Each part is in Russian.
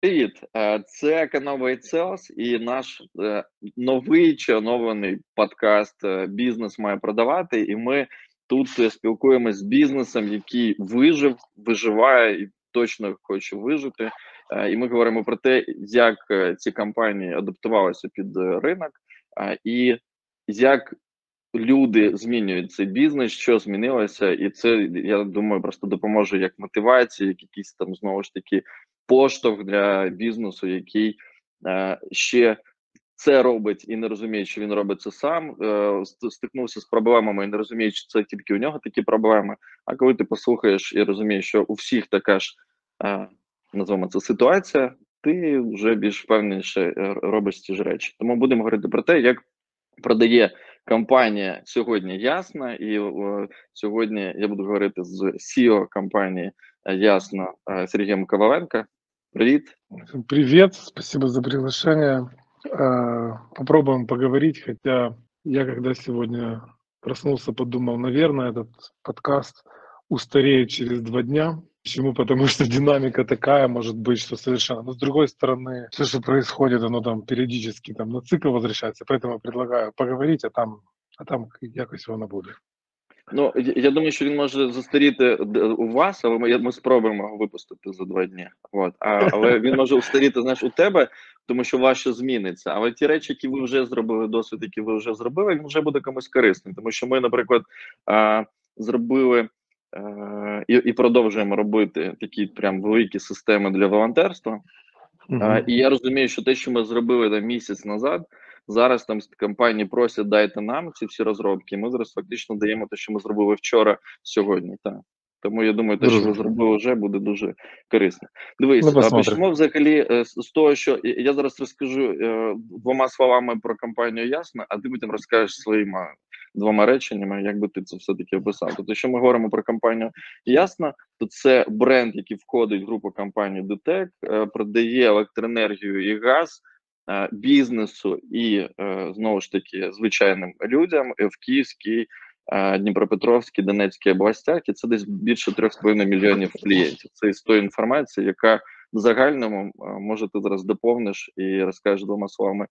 Привіт, е, це Канова Sales і наш е, новий чи оновлений подкаст е, Бізнес має продавати. І ми тут спілкуємося з бізнесом, який вижив, виживає і точно хоче вижити. І ми говоримо про те, як ці компанії адаптувалися під ринок, і як люди змінюють цей бізнес, що змінилося, і це я думаю, просто допоможе як мотивації, як якісь там знову ж таки поштовх для бізнесу, який е, ще це робить і не розуміє, що він робить це сам. Е, стикнувся з проблемами і не розуміє, що це тільки у нього такі проблеми. А коли ти послухаєш і розумієш, що у всіх така ж е, називаємо це ситуація, ти вже більш впевненіше е, робиш ці ж речі. Тому будемо говорити про те, як продає компанія сьогодні ясна, і о, сьогодні я буду говорити з CEO компанії Ясно е, Сергієм Коваленко. Привет. Привет, спасибо за приглашение. А, попробуем поговорить, хотя я когда сегодня проснулся, подумал, наверное, этот подкаст устареет через два дня. Почему? Потому что динамика такая может быть, что совершенно. Но с другой стороны, все, что происходит, оно там периодически там на цикл возвращается. Поэтому предлагаю поговорить, а там, а там якось воно буде. Ну я думаю, що він може застаріти у вас, але ми ми спробуємо його випустити за два дні. От а але він може устаріти знаєш, у тебе, тому що ваше зміниться. Але ті речі, які ви вже зробили, досвід, які ви вже зробили, він вже буде комусь корисним. Тому що ми, наприклад, а, зробили а, і і продовжуємо робити такі прям великі системи для волонтерства. Uh -huh. А, І я розумію, що те, що ми зробили там місяць назад. Зараз там компанії просять дайте нам ці всі розробки. Ми зараз фактично даємо те, що ми зробили вчора сьогодні. Так. Тому я думаю, те, що ви зробили вже, буде дуже корисно. Дивись, ну, почнемо взагалі е, з того, що я зараз розкажу е, двома словами про компанію Ясно, а ти потім розкажеш своїми двома реченнями, як би ти це все-таки описав. Тобто, якщо ми говоримо про компанію Ясно, то це бренд, який входить в групу компанії ДТЕК, продає електроенергію і газ. Е, бізнесу і е, знову ж таки звичайним людям в Київській, е, Дніпропетровській, Донецькій областях, і це десь більше 3,5 мільйонів клієнтів. Це із тої інформації, яка в загальному може ти зараз доповниш і розкажеш двома словами,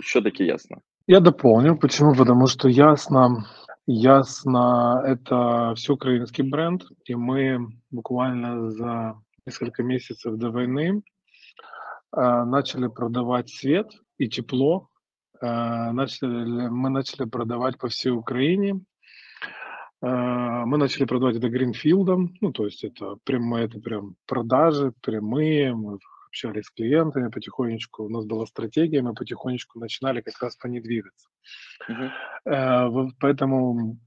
що таке ясно. Я дополню. Почему? Потому что ясно, ясно это все украинский бренд, и мы буквально за несколько месяцев до войны А, начали продавать свет и тепло. А, начали, мы начали продавать по всей Украине. А, мы начали продавать это гринфилдом, ну, то есть это прямо это прям продажи прямые, мы общались с клиентами потихонечку, у нас была стратегия, мы потихонечку начинали как раз по ней двигаться. Uh-huh. Поэтому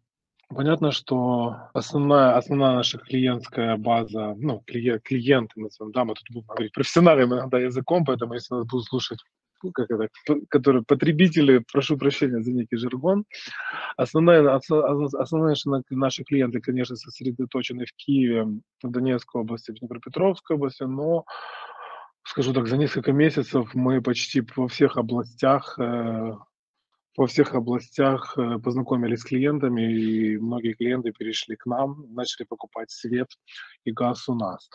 Понятно, что основная, основная наша клиентская база, ну, клиент, клиенты, да, мы тут будем говорить профессиональным иногда языком, поэтому если нас будут слушать ну, как это, которые потребители, прошу прощения за некий жаргон. Основная, основные наши клиенты, конечно, сосредоточены в Киеве, в Донецкой области, в Днепропетровской области, но, скажу так, за несколько месяцев мы почти во всех областях э, во всех областях э, познакомились с клиентами, и многие клиенты перешли к нам, начали покупать свет и газ у нас.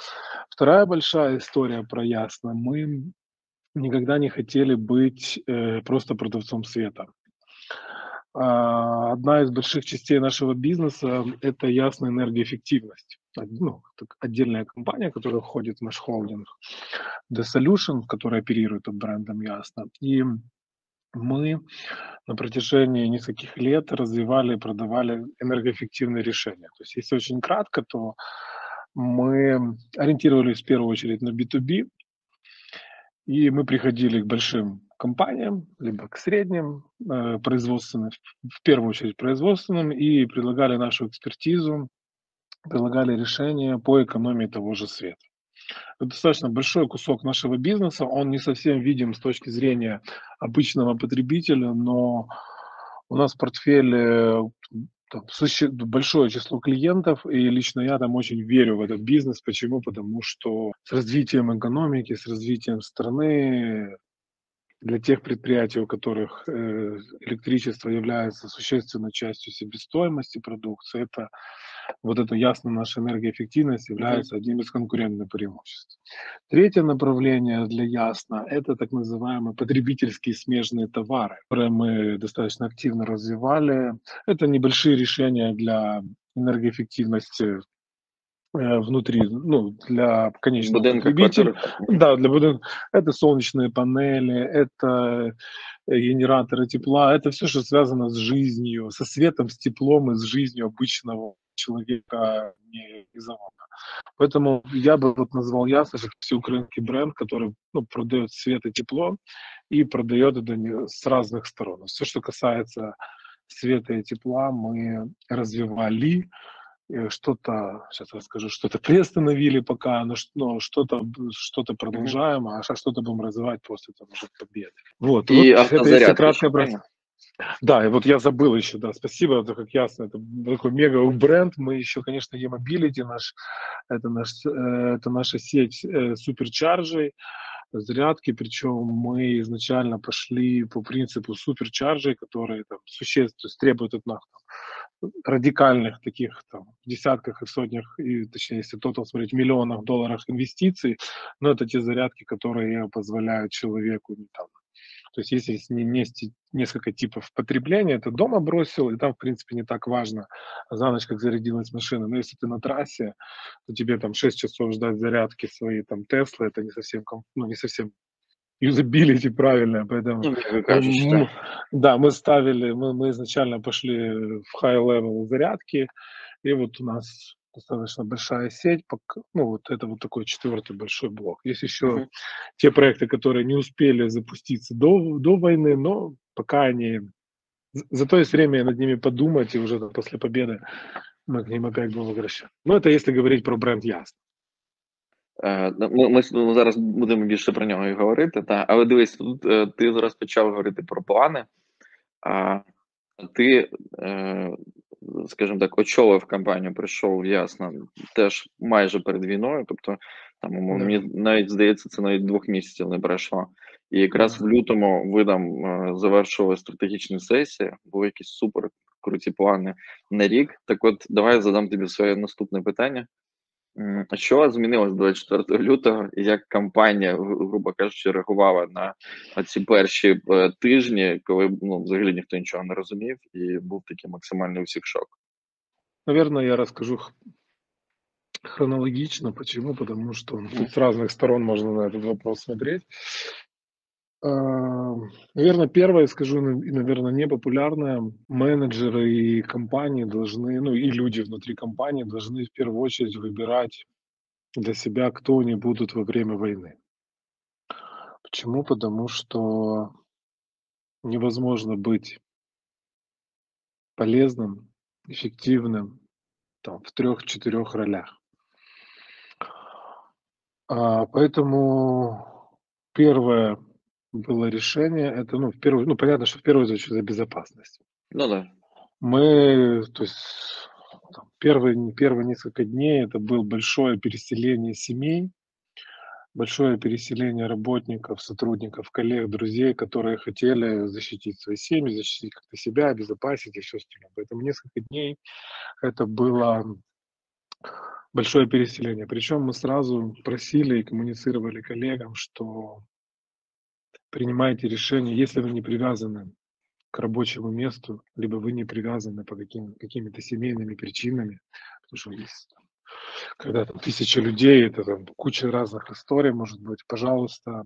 Вторая большая история про Ясно. Мы никогда не хотели быть э, просто продавцом света. А, одна из больших частей нашего бизнеса – это ясная энергоэффективность. Ну, отдельная компания, которая входит в наш холдинг, The Solution, которая оперирует под брендом Ясно. И мы на протяжении нескольких лет развивали и продавали энергоэффективные решения. То есть, если очень кратко, то мы ориентировались в первую очередь на B2B, и мы приходили к большим компаниям, либо к средним э, производственным, в первую очередь производственным, и предлагали нашу экспертизу, предлагали решения по экономии того же света достаточно большой кусок нашего бизнеса, он не совсем видим с точки зрения обычного потребителя, но у нас в портфеле там, большое число клиентов, и лично я там очень верю в этот бизнес. Почему? Потому что с развитием экономики, с развитием страны, для тех предприятий, у которых э, электричество является существенной частью себестоимости продукции, это вот это ясно наша энергоэффективность является одним из конкурентных преимуществ. Третье направление для ясно – это так называемые потребительские смежные товары, которые мы достаточно активно развивали. Это небольшие решения для энергоэффективности Э, внутри, ну, для конечного Будинка, потребителя. квартира. Да, для будинка. Это солнечные панели, это э, генераторы тепла, это все, что связано с жизнью, со светом, с теплом и с жизнью обычного человека не завода. Поэтому я бы вот назвал ясно, что всеукраинский бренд, который ну, продает свет и тепло и продает это с разных сторон. Все, что касается света и тепла, мы развивали, Э, что-то, сейчас расскажу, что-то приостановили пока, но, но что-то что-то продолжаем, а что-то будем развивать после там, уже победы. Вот, и вот это если кратко брать. Да, и вот я забыл еще, да, спасибо, это как ясно, это такой мега бренд, мы еще, конечно, e-mobility наш, это, наш, э, это наша сеть э, суперчаржей, зарядки, причем мы изначально пошли по принципу суперчаржей, которые там существенно требуют от нас там, радикальных таких там в десятках и сотнях, и, точнее, если тотал смотреть, миллионах долларов инвестиций, но это те зарядки, которые позволяют человеку там то есть если есть несколько типов потребления, это дома бросил, и там, в принципе, не так важно за ночь, как зарядилась машина. Но если ты на трассе, то тебе там 6 часов ждать зарядки своей там Теслы, это не совсем, ну, не совсем юзабилити правильно, поэтому ну, мы, да, мы ставили, мы, мы изначально пошли в high level зарядки, и вот у нас достаточно большая сеть, ну вот это вот такой четвертый большой блок. Есть еще mm-hmm. те проекты, которые не успели запуститься до, до войны, но пока они... Зато есть время над ними подумать, и уже после победы мы к ним опять будем возвращаться. Ну это если говорить про бренд Ясно. Ми, ми зараз будемо більше про нього і говорити, та але дивись, тут ти зараз почав говорити про плани, а ти скажімо так, очолив кампанію, прийшов ясно, теж майже перед війною. Тобто, там мені навіть здається, це навіть двох місяців не пройшло. І якраз в лютому ви там е, завершували стратегічні сесії, були якісь супер круті плани на рік. Так, от давай задам тобі своє наступне питання. Що змінилось 24 лютого, і як компанія, грубо кажучи, реагувала на ці перші е, тижні, коли ну, взагалі ніхто нічого не розумів, і був такий максимальний усіх шок? Наверное, я расскажу хронологично. Почему? Потому что тут с разных сторон можно на этот вопрос смотреть. Наверное, первое скажу, и, наверное, непопулярное. Менеджеры и компании должны, ну и люди внутри компании должны в первую очередь выбирать для себя, кто они будут во время войны. Почему? Потому что невозможно быть полезным, эффективным там, в трех-четырех ролях. А, поэтому первое было решение, это, ну, в первую, ну, понятно, что в первую очередь за безопасность. Ну да. Мы, то есть, там, первые, первые несколько дней это было большое переселение семей, большое переселение работников, сотрудников, коллег, друзей, которые хотели защитить свои семьи, защитить как-то себя, обезопасить и все остальное. Поэтому несколько дней это было большое переселение. Причем мы сразу просили и коммуницировали коллегам, что принимаете решение, если вы не привязаны к рабочему месту, либо вы не привязаны по каким, какими-то семейными причинами, потому что есть когда там тысяча людей, это там куча разных историй может быть, пожалуйста,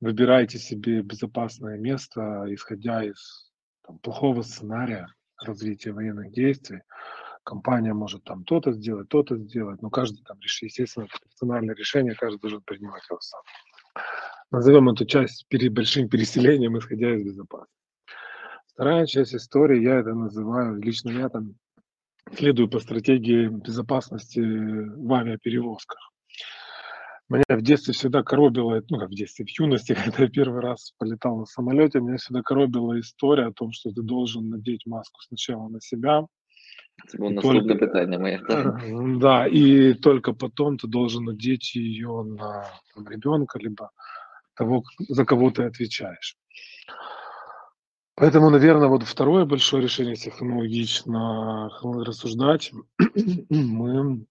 выбирайте себе безопасное место, исходя из там, плохого сценария развития военных действий. Компания может там то-то сделать, то-то сделать, но каждый там решит, естественно, это персональное решение, каждый должен принимать его сам. Назовем эту часть перед большим переселением, исходя из безопасности. Вторая часть истории, я это называю, лично я там следую по стратегии безопасности в авиаперевозках. Меня в детстве всегда коробило, ну как в детстве, в юности, когда я первый раз полетал на самолете, меня всегда коробила история о том, что ты должен надеть маску сначала на себя. Это было наступное питание мое. Да? да, и только потом ты должен надеть ее на там, ребенка, либо того, за кого ты отвечаешь. Поэтому, наверное, вот второе большое решение, если технологично рассуждать, мы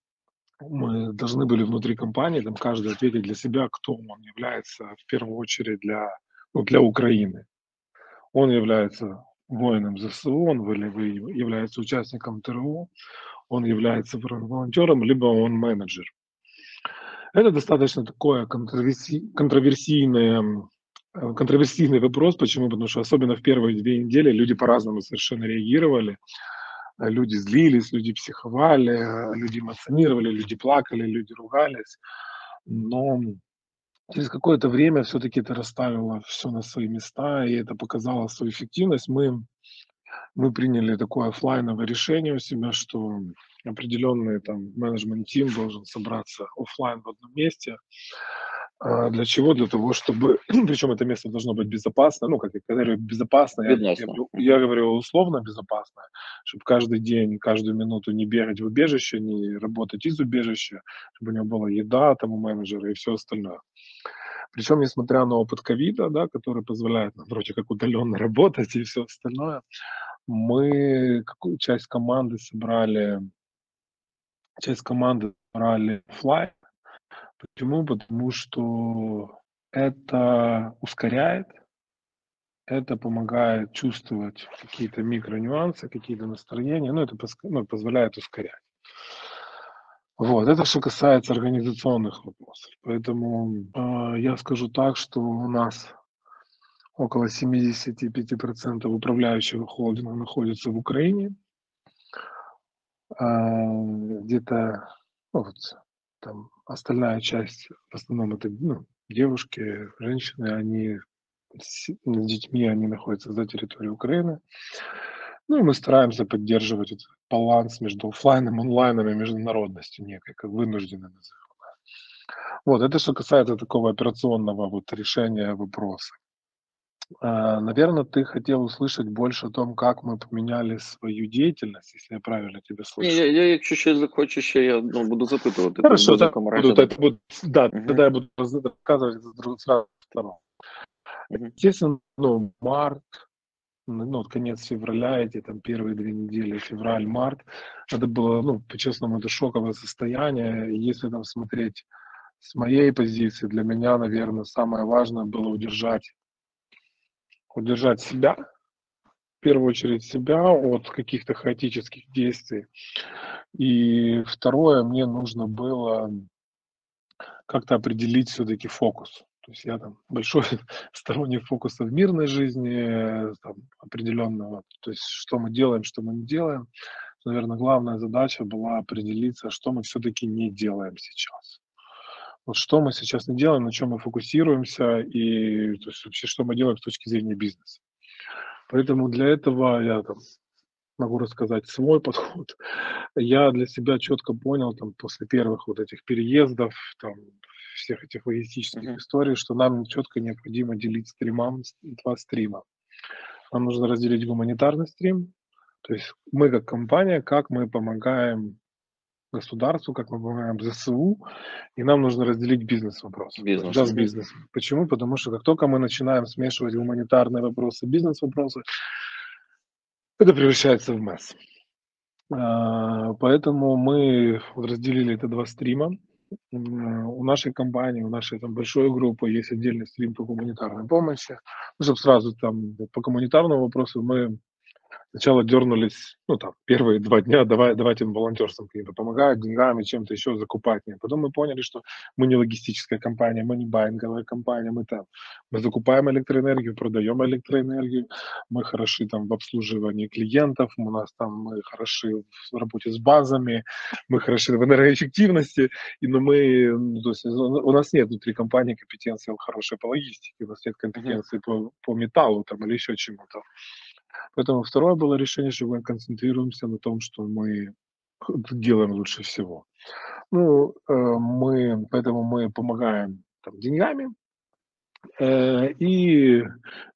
мы должны были внутри компании, там каждый ответить для себя, кто он является в первую очередь для, ну, для Украины. Он является воином ЗСУ, он является участником ТРО, он является волонтером, либо он менеджер. Это достаточно такое контроверси, контроверсийное Э, контроверсийный вопрос. Почему? Потому что особенно в первые две недели люди по-разному совершенно реагировали. Люди злились, люди психовали, э, люди эмоционировали, люди плакали, люди ругались. Но через какое-то время все-таки это расставило все на свои места, и это показало свою эффективность. Мы, мы приняли такое офлайновое решение у себя, что определенный там менеджмент-тим должен собраться офлайн в одном месте, а, для чего? Для того, чтобы, причем это место должно быть безопасно, ну, как я говорю, безопасно, я, я, я говорю условно безопасное, чтобы каждый день, каждую минуту не бегать в убежище, не работать из убежища, чтобы у него была еда там у менеджера и все остальное. Причем, несмотря на опыт ковида, да, который позволяет нам вроде как удаленно работать и все остальное, мы какую часть команды собрали, часть команды собрали флай, Почему? Потому что это ускоряет, это помогает чувствовать какие-то микронюансы, какие-то настроения, ну, это ну, позволяет ускорять. Вот, это что касается организационных вопросов. Поэтому э, я скажу так, что у нас около 75% управляющего холдинга находится в Украине. Э, где-то ну, вот, там остальная часть, в основном это ну, девушки, женщины, они с, с детьми, они находятся за территорией Украины. Ну и мы стараемся поддерживать этот баланс между офлайном, онлайном и международностью некой, как вынуждены назовем. Вот, это что касается такого операционного вот решения вопроса. А, Наверное, ты хотел услышать больше о том, как мы поменяли свою деятельность, если я правильно тебя слышу. Ні, я, я ще захочу, ще я ну, буду запитувати. Хорошо, такому буду, это будет, да, Мгм. тогда я буду рассказывать с друг- с разных сторон. Мгм. Естественно, ну, март, ну, ну, вот конец февраля, эти там первые две недели, февраль-март, это было, ну, по-честному, это шоковое состояние. И Если там смотреть с моей позиции, для меня, наверное, самое важное было удержать удержать себя, в первую очередь себя от каких-то хаотических действий. И второе, мне нужно было как-то определить все-таки фокус. То есть я там большой сторонник фокуса в мирной жизни, там, определенного, то есть что мы делаем, что мы не делаем. Наверное, главная задача была определиться, что мы все-таки не делаем сейчас. Вот что мы сейчас не делаем, на чем мы фокусируемся и то есть вообще что мы делаем с точки зрения бизнеса. Поэтому для этого я там могу рассказать свой подход. Я для себя четко понял там после первых вот этих переездов, там всех этих логистических Мгм. историй, что нам четко необходимо делить стримам два стрима. Нам нужно разделить гуманитарный стрим, то есть мы как компания, как мы помогаем государству, как мы помогаем ЗСУ, и нам нужно разделить бизнес-вопросы. Бизнес, Да, с бизнесом. Почему? Потому что как только мы начинаем смешивать гуманитарные вопросы, бизнес-вопросы, это превращается в месс. А, Поэтому мы разделили это два стрима. У нашей компании, у нашей там большой группы есть отдельный стрим по гуманитарной помощи. Ну, чтобы сразу там по гуманитарному вопросу мы Сначала дернулись, ну там, первые два дня, давай, давайте волонтерством каким-то помогать, деньгами, чем-то еще закупать. Нет. Потом мы поняли, что мы не логистическая компания, мы не байинговая компания, мы там, мы закупаем электроэнергию, продаем электроэнергию, мы хороши там в обслуживании клиентов, у нас там мы хороши в работе с базами, мы хороши в энергоэффективности, и, но мы, ну, то есть у нас нет внутри компании компетенции хорошей по логистике, у нас нет компетенции по, по металлу там или еще чему-то. Поэтому второе было решение, что мы концентрируемся на том, что мы делаем лучше всего. Ну, э, мы, поэтому мы помогаем там, деньгами э, и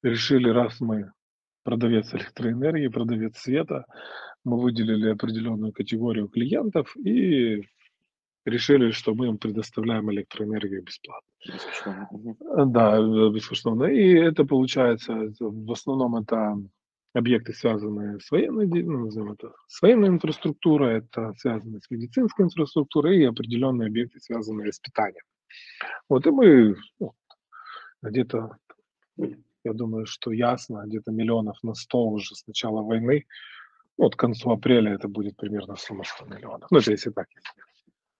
решили, раз мы продавец электроэнергии, продавец света, мы выделили определенную категорию клиентов и решили, что мы им предоставляем электроэнергию бесплатно. Мгм. Э, Да, бескоштовно. И это получается, в основном это объекты, связанные с военной, ну, назовем это, с военной инфраструктурой, это связано с медицинской инфраструктурой и определенные объекты, связанные с питанием. Вот и мы ну, где-то, я думаю, что ясно, где-то миллионов на 100 уже с начала войны, ну, вот к концу апреля это будет примерно сумма 100 миллионов. Ну, это если так.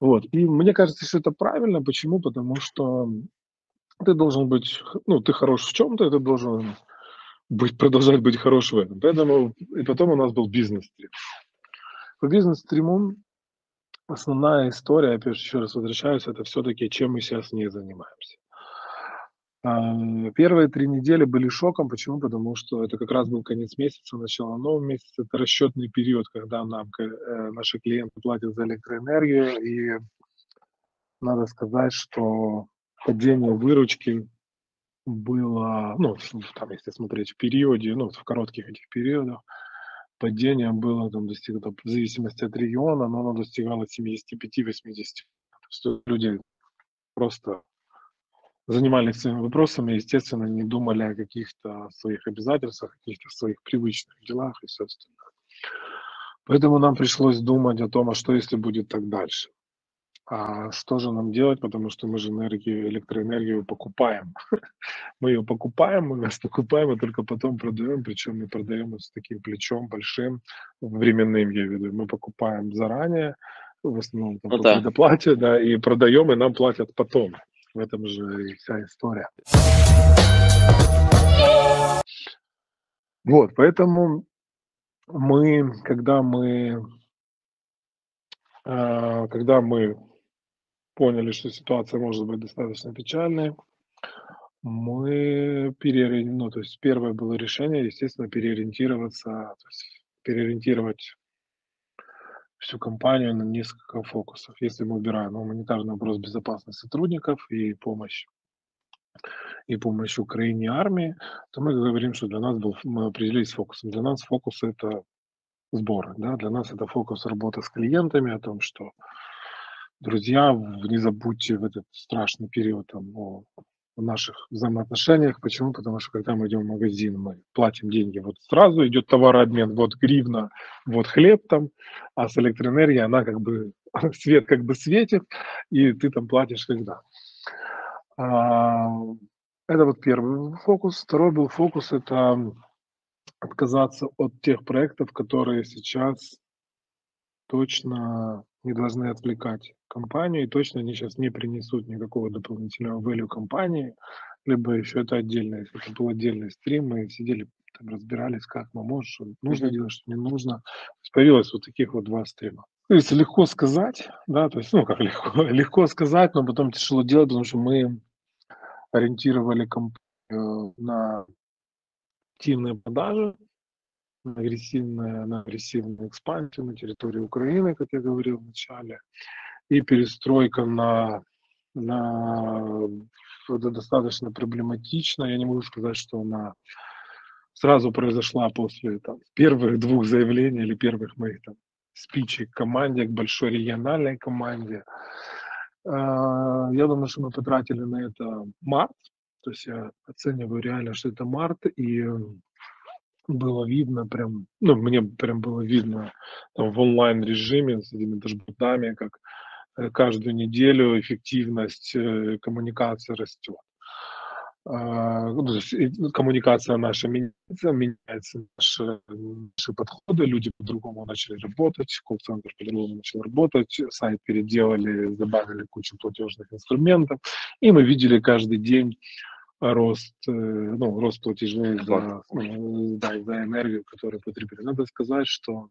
Вот. И мне кажется, что это правильно. Почему? Потому что ты должен быть, ну, ты хорош в чем-то, ты должен быть, продолжать быть хорош. Поэтому, и потом у нас был бизнес-стрим. По бизнес-стриму основная история, опять же, еще раз возвращаюсь, это все-таки, чем мы сейчас не занимаемся. А, первые три недели были шоком. Почему? Потому что это как раз был конец месяца, начало нового месяца. Это расчетный период, когда нам э, наши клиенты платят за электроэнергию. И надо сказать, что падение выручки было, ну, там, если смотреть в периоде, ну, в коротких этих периодах, падение было, там, достигло, в зависимости от региона, но оно достигало 75-80. То есть люди просто занимались своими вопросами, естественно, не думали о каких-то своих обязательствах, каких-то своих привычных делах и все остальное. Поэтому нам пришлось думать о том, а что если будет так дальше. А что же нам делать, потому что мы же энергию, электроэнергию покупаем. мы ее покупаем, мы нас покупаем, и только потом продаем, причем мы продаем с таким плечом большим, временным, я веду. Мы покупаем заранее, в основном там, ну, да. предоплате, да, и продаем, и нам платят потом. В этом же и вся история. Вот, поэтому мы, когда мы, э, когда мы поняли, что ситуация может быть достаточно печальной, мы переориентировали, ну, то есть первое было решение, естественно, переориентироваться, то есть переориентировать всю компанию на несколько фокусов. Если мы убираем гуманитарный вопрос безопасности сотрудников и помощь и помощь Украине и армии, то мы говорим, что для нас был, мы определились с фокусом. Для нас фокус это сборы, да, для нас это фокус работы с клиентами, о том, что друзья, не забудьте в этот страшный период там, о в наших взаимоотношениях. Почему? Потому что когда мы идем в магазин, мы платим деньги, вот сразу идет товарообмен, вот гривна, вот хлеб там, а с электроэнергией она как бы, свет как бы светит, и ты там платишь когда. А, это вот первый фокус. Второй был фокус – это отказаться от тех проектов, которые сейчас точно не должны отвлекать компанию, и точно они сейчас не принесут никакого дополнительного value компании, либо еще это отдельно, если это был отдельный стрим, мы сидели, там разбирались, как мы можем, что нужно делать, что не нужно. появилось вот таких вот два стрима. То есть легко сказать, да, то есть, ну как легко, легко сказать, но потом тяжело делать, потому что мы ориентировали компанию на активные продажи, на агрессивную, на агрессивную экспансию на территории Украины, как я говорил в начале и перестройка на, на это достаточно проблематично. Я не могу сказать, что она сразу произошла после там, первых двух заявлений или первых моих там, спичей к команде, к большой региональной команде. А, я думаю, что мы потратили на это март, то есть я оцениваю реально, что это март, и было видно прям, ну, мне прям было видно там, в онлайн режиме с этими дашбордами, как Э, каждую неделю эффективность э, коммуникации растет. А, ну, ну, коммуникация наша меняется, меняются наши, наши подходы, люди по-другому начали работать, колл-центр по-другому начал работать, сайт переделали, добавили кучу платежных инструментов, и мы видели каждый день рост, э, ну, рост платежей за, ну, да, за энергию, которую потребляли. Надо сказать, что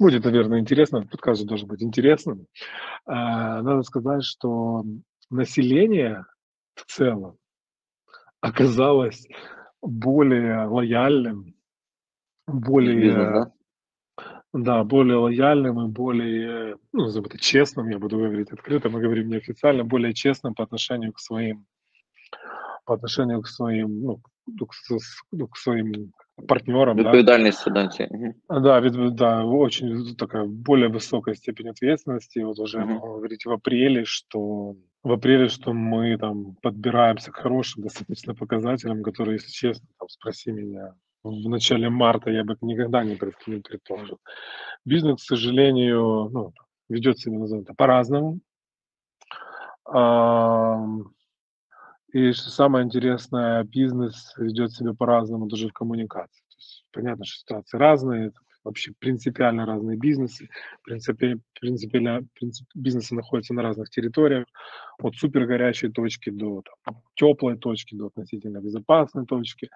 Будет, наверное, интересно, подкаст должен быть интересным. А, надо сказать, что население в целом оказалось более лояльным, более, Бизнес, да? да, более лояльным и более, ну, честным, я буду говорить открыто, мы говорим неофициально, более честным по отношению к своим, по отношению к своим, ну, к, к своим партнерам. Відповідальність да, да, від, да, очень такая более высокая степень ответственности. Вот уже угу. могу говорить в апреле, что в апреле, что мы там подбираемся к хорошим достаточно показателям, которые, если честно, там, спроси меня, в начале марта я бы никогда не, пред, не предположил. Бизнес, к сожалению, ну, ведет себя, назовем это, по-разному. И что самое интересное, бизнес ведет себя по-разному даже в коммуникации. То есть, понятно, что ситуации разные, вообще принципиально разные бизнесы, принципи, принципиально принцип, бизнесы находятся на разных территориях, от супер горячей точки до там, теплой точки, до относительно безопасной точки.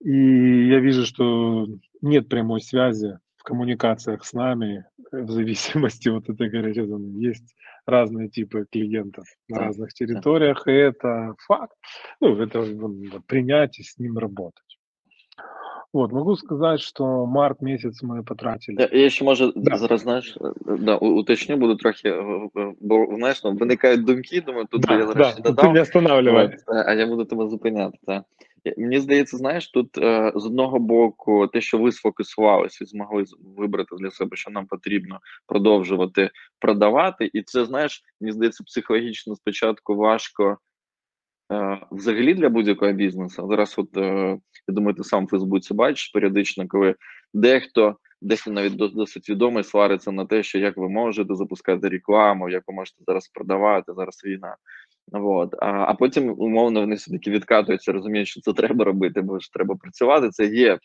И я вижу, что нет прямой связи в коммуникациях с нами в зависимости от этой горячей зоны. Есть разные типы клиентов на Да, разных да. территориях, и это факт. Ну, это вот принять и с ним работать. Вот, могу сказать, что март месяц мы Я, потратили. я ще може Да. зараз знаєш, е, да, у- уточню, буду трохи, бо знаєш, ну, виникають думки, думаю, тут би я Да, зараз да, ты додав. не останавливай. А я буду тебе зупиняти. Я- Мені здається, знаєш, тут е, з одного боку, те, що ви сфокусувалися і змогли вибрати для себе, що нам потрібно продовжувати продавати, і це, знаєш, мені здається, психологічно спочатку важко е, взагалі для будь-якого бізнесу. Зараз, от е, я думаю, ти сам в Фейсбуці бачиш періодично, коли дехто. Дехто навіть дос- досить відомий свариться на те, що як ви можете запускати рекламу, як ви можете зараз продавати, зараз війна. Вот. А, а потім, умовно, вони все-таки відкатуються, розуміють, що це треба робити, бо ж треба працювати, це є е,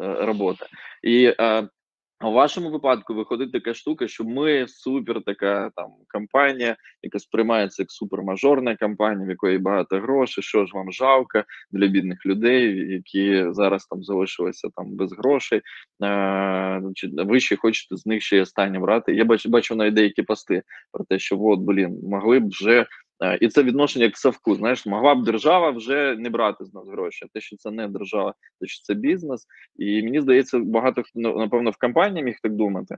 робота. І е, у вашому випадку виходить така штука, що ми супер така там компанія, яка сприймається як супермажорна компанія, в якої багато грошей, що ж вам жалко для бідних людей, які зараз там залишилися там без грошей. Е, чи ви ще хочете з них ще останнє брати. Я бачу, бачу навіть деякі пости про те, що от, блін, могли б вже І це відношення як совку. Знаєш, могла б держава вже не брати з нас гроші. Те, що це не держава, те, що це бізнес. І мені здається, багато ну, напевно в компанії міг так думати.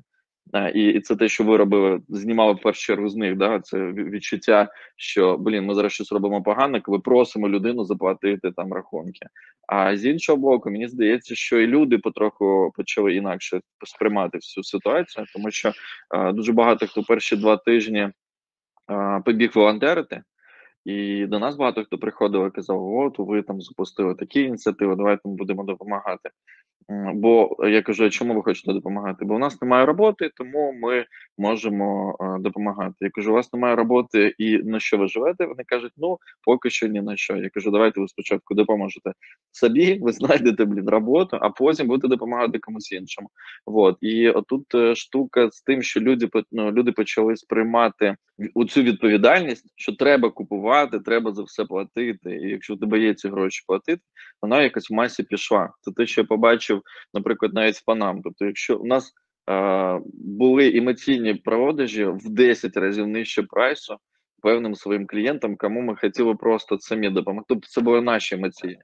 Е, І, і це те, що ви робили, знімали в першу чергу з них. Да? Це відчуття, що блін, ми зараз щось робимо погано, коли просимо людину заплатити там рахунки. А з іншого боку, мені здається, що і люди потроху почали інакше сприймати всю ситуацію, тому що е, дуже багато хто перші два тижні а, побіг волонтерити, і до нас багато хто приходив і казав: от ви там запустили такі ініціативи, давайте ми будемо допомагати. Бо я кажу, чому ви хочете допомагати? Бо у нас немає роботи, тому ми можемо допомагати. Я кажу, у вас немає роботи і на що ви живете? Вони кажуть, ну поки що ні на що. Я кажу, давайте ви спочатку допоможете собі, ви знайдете блін роботу, а потім будете допомагати комусь іншому. Вот і отут е, штука з тим, що люди ну, люди почали сприймати у цю відповідальність, що треба купувати, треба за все платити. І якщо у тебе є ці гроші платити, вона якось в масі пішла. Це те, що я побачив, наприклад, навіть в Панам. Тобто, якщо у нас е, були емоційні продажі в 10 разів нижче прайсу певним своїм клієнтам, кому ми хотіли просто самі допомогти. Тобто це були наші емоційні.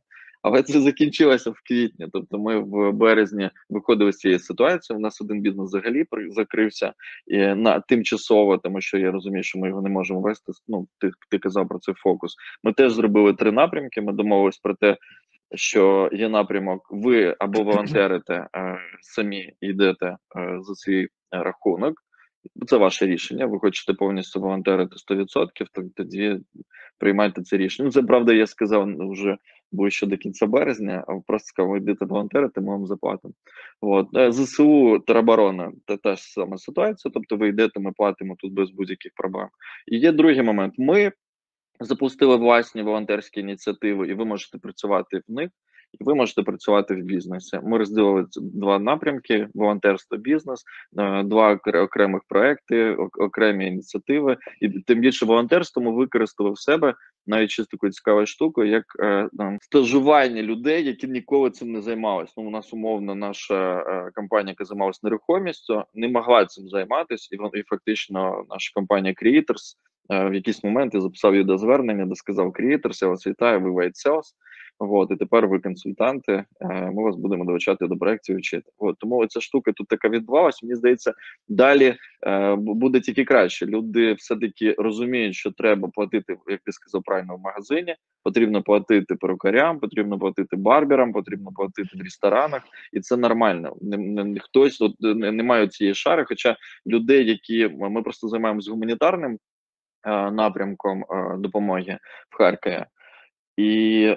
Але це закінчилося в квітні. Тобто, ми в березні виходили з цієї ситуації. У нас один бізнес взагалі закрився і на тимчасово, тому що я розумію, що ми його не можемо вести. Ну, ти, ти казав про цей фокус. Ми теж зробили три напрямки. Ми домовились про те, що є напрямок, ви або волонтерите е, самі йдете е, за свій рахунок. Це ваше рішення. Ви хочете повністю волонтерити 100%, то тоді приймайте це рішення. Ну, це правда, я сказав ну, вже ближче до кінця березня, а просто сказав, йдете волонтерити, ми вам заплатимо. От. Е, ЗСУ тероборона та та ж сама ситуація, тобто ви йдете, ми платимо тут без будь-яких проблем. І є другий момент. Ми запустили власні волонтерські ініціативи, і ви можете працювати в них, і ви можете працювати в бізнесі. Ми розділили два напрямки: волонтерство, бізнес, е, два окремих проекти, окремі ініціативи. І тим більше волонтерство ми використали в себе навіть ще такою цікавою штукою, як е, там, стажування людей, які ніколи цим не займалися. Ну, у нас умовно наша е, компанія, яка займалася нерухомістю, не могла цим займатися, і, і фактично наша компанія Creators е, в якийсь момент я записав відеозвернення, де сказав Creators, я вас вітаю, ви White Sales, Вот, і тепер ви консультанти. е, Ми вас будемо долучати до проєктів вчити. От тому ця штука тут така відбувалася. Мені здається, далі е, буде тільки краще. Люди все-таки розуміють, що треба платити, як ти сказав правильно, в магазині. Потрібно платити перукарям, потрібно платити барберам, потрібно платити в ресторанах, і це нормально. Хтось от не, не має цієї шари. Хоча людей, які ми просто займаємося гуманітарним е, напрямком е, допомоги в Харкові, і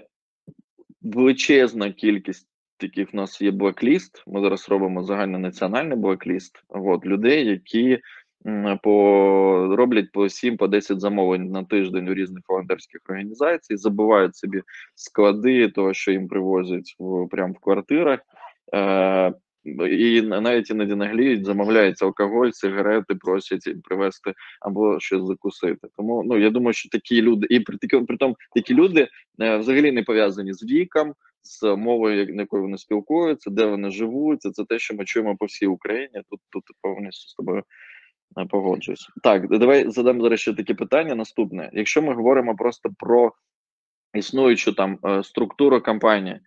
величезна кількість таких в нас є блекліст. Ми зараз робимо загальнонаціональний блекліст. От, людей, які по роблять по 7 по 10 замовлень на тиждень у різних волонтерських організацій, забувають собі склади того, що їм привозять в прямо в квартирах. І навіть іноді нагліють, замовляють алкоголь, сигарети, просять привезти або щось закусити. Тому ну я думаю, що такі люди, і при при тому такі люди е, взагалі не пов'язані з віком, з мовою, якою вони спілкуються, де вони живуть. Це те, що ми чуємо по всій Україні. Тут тут повністю з тобою е, погоджуюсь. Так, давай задам зараз ще таке питання. Наступне: якщо ми говоримо просто про існуючу там е, структуру компанії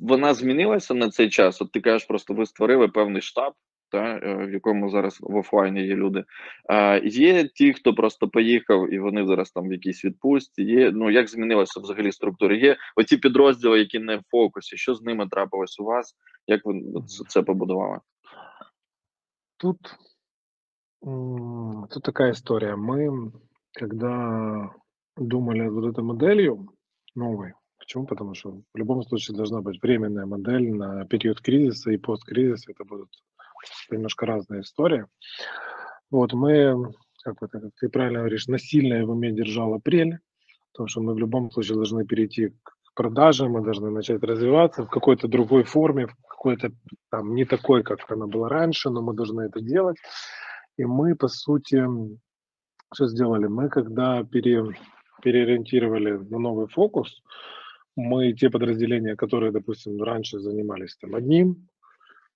вона змінилася на цей час. От ти кажеш, просто ви створили певний штаб, та, е, в якому зараз в офлайні є люди. А, Є ті, хто просто поїхав, і вони зараз там в якійсь відпустці. Є ну як змінилася взагалі структура? Є оці підрозділи, які не в фокусі. Що з ними трапилось у вас? Як ви це побудували? Тут тут така історія. Ми, когда думали над этой моделью новой, Почему? Потому что в любом случае должна быть временная модель на период кризиса и посткризиса. Это будут немножко разные истории. Вот мы, как, как ты правильно говоришь, насильно в уме держал апрель, потому что мы в любом случае должны перейти к продажам, мы должны начать развиваться в какой-то другой форме, в какой-то там не такой, как она была раньше, но мы должны это делать. И мы, по сути, что сделали? Мы, когда пере, переориентировали на новый фокус, мы те подразделения, которые, допустим, раньше занимались там одним,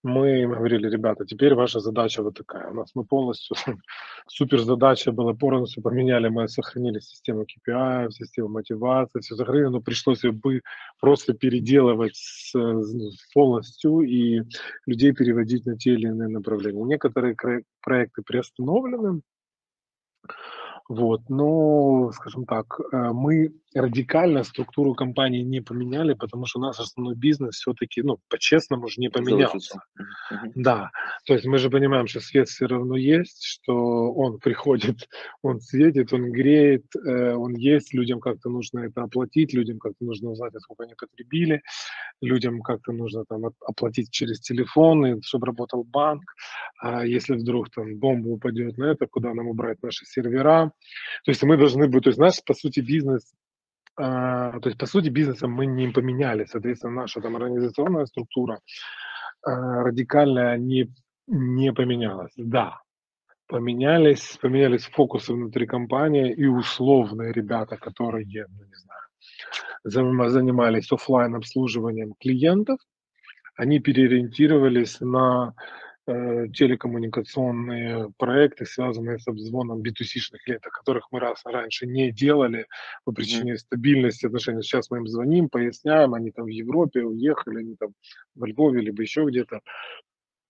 мы говорили, ребята, теперь ваша задача вот такая. У нас мы полностью, супер задача была полностью поменяли, мы сохранили систему KPI, систему мотивации, все сохранили, но пришлось бы просто переделывать с, полностью и людей переводить на те или иные направления. Некоторые проекты приостановлены, вот, но, скажем так, э, мы радикально структуру компании не поменяли, потому что у нас основной бизнес все-таки, ну, по-честному же не поменялся. Да, то есть мы же понимаем, что свет все равно есть, что он приходит, он светит, он греет, э, он есть, людям как-то нужно это оплатить, людям как-то нужно узнать, сколько они потребили, людям как-то нужно там оплатить через телефон, чтобы работал банк, а если вдруг там бомба упадет на это, куда нам убрать наши сервера, то есть мы должны быть, то есть наш, по сути, бизнес, то есть, по сути, бизнесом мы не поменяли, соответственно, наша там организационная структура а, радикально не, не поменялась. Да, поменялись, поменялись фокусы внутри компании и условные ребята, которые, ну, не знаю, занимались офлайн обслуживанием клиентов, они переориентировались на телекоммуникационные проекты, связанные с обзвоном B2C-шных клиентов, которых мы раз раньше не делали по причине mm-hmm. стабильности отношений. Сейчас мы им звоним, поясняем, они там в Европе уехали, они там во Львове, либо еще где-то.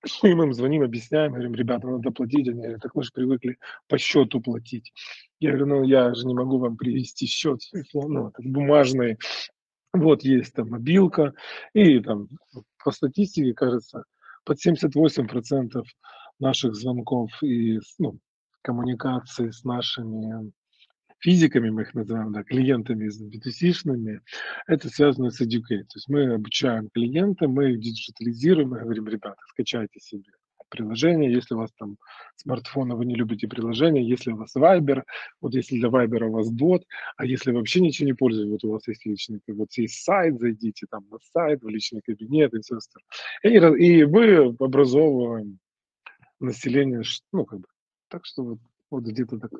И мы им звоним, объясняем, говорим, ребята, надо платить. Они говорят, так мы же привыкли по счету платить. Я говорю, ну я же не могу вам привести счет, ну, бумажный. Вот есть там мобилка, и там по статистике, кажется, под 78% наших звонков и ну, коммуникации с нашими физиками, мы их называем, да, клиентами с B2C-шными, это связано с educate. То есть мы обучаем клиента, мы их диджитализируем, мы говорим, ребята, скачайте себе приложение, если у вас там смартфона, вы не любите приложение, если у вас Viber, вот если для Viber у вас бот, а если вообще ничего не пользуетесь, вот у вас есть личный, вот есть сайт, зайдите там на сайт, в личный кабинет и все остальное. И, и мы образовываем население, ну, как бы, так что вот, вот где-то так.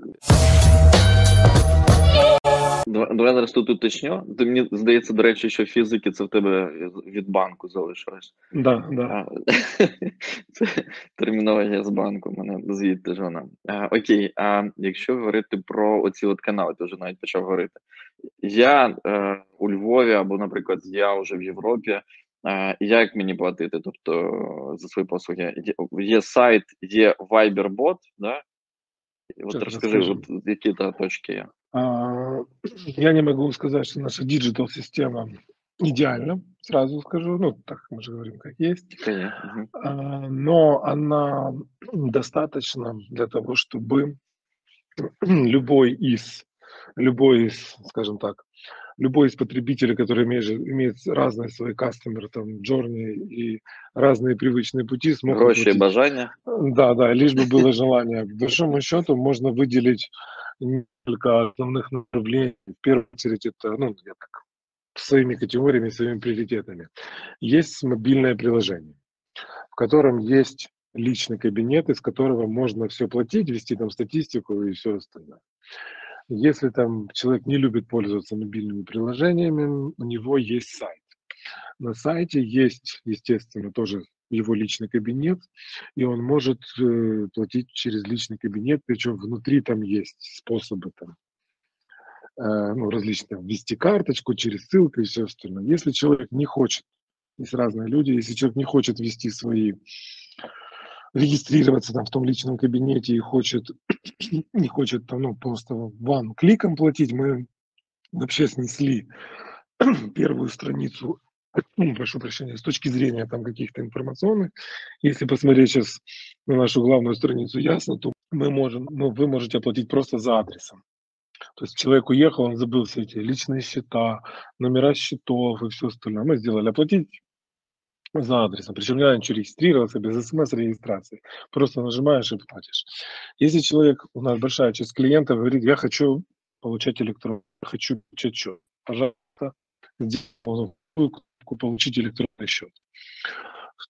Давай зараз тут уточню. Ти мені здається, до речі, що фізики це в тебе від банку залишилось. Да, да. Це термінологія з банку, мене звідти ж вона. А, Окей, а якщо говорити про оці от канали, ти вже навіть почав говорити. Я е, у Львові, або, наприклад, я вже в Європі. Е, як мені платити? Тобто за свої послуги? Є, є сайт, є Viber-бот, да? От розкажи, от, які та точки є. А, я не могу сказать, что наша digital-система идеальна, сразу скажу, ну, так мы же говорим, как есть. А, но она достаточно для того, чтобы любой из, любой из, скажем так, любой из потребителей, который имеет, имеет разные свои кастомеры, там, джорни и разные привычные пути, смог оплатить. бажання. Да, да, лишь бы было желание. По большому счету можно выделить несколько основных направлений. В первую очередь это, ну, я так, своими категориями, своими приоритетами. Есть мобильное приложение, в котором есть личный кабинет, из которого можно все платить, вести там статистику и все остальное. Если там человек не любит пользоваться мобильными приложениями, у него есть сайт. На сайте есть, естественно, тоже его личный кабинет, и он может э, платить через личный кабинет, причем внутри там есть способы там, э, ну, различные, ввести карточку через ссылку и все остальное. Если человек не хочет, есть разные люди, если человек не хочет ввести свои, регистрироваться там в том личном кабинете и хочет, не хочет там, ну, просто ван кликом платить, мы вообще снесли первую страницу ну, прошу прощения, с точки зрения там каких-то информационных, если посмотреть сейчас на нашу главную страницу ясно, то мы можем, ну, вы можете оплатить просто за адресом. То есть человек уехал, он забыл все эти личные счета, номера счетов и все остальное. Мы сделали оплатить за адресом. Причем не надо ничего регистрироваться, без смс-регистрации. Просто нажимаешь и платишь. Если человек, у нас большая часть клиентов говорит, я хочу получать электронно, хочу получать счет. Пожалуйста, сделай получить электронный счет.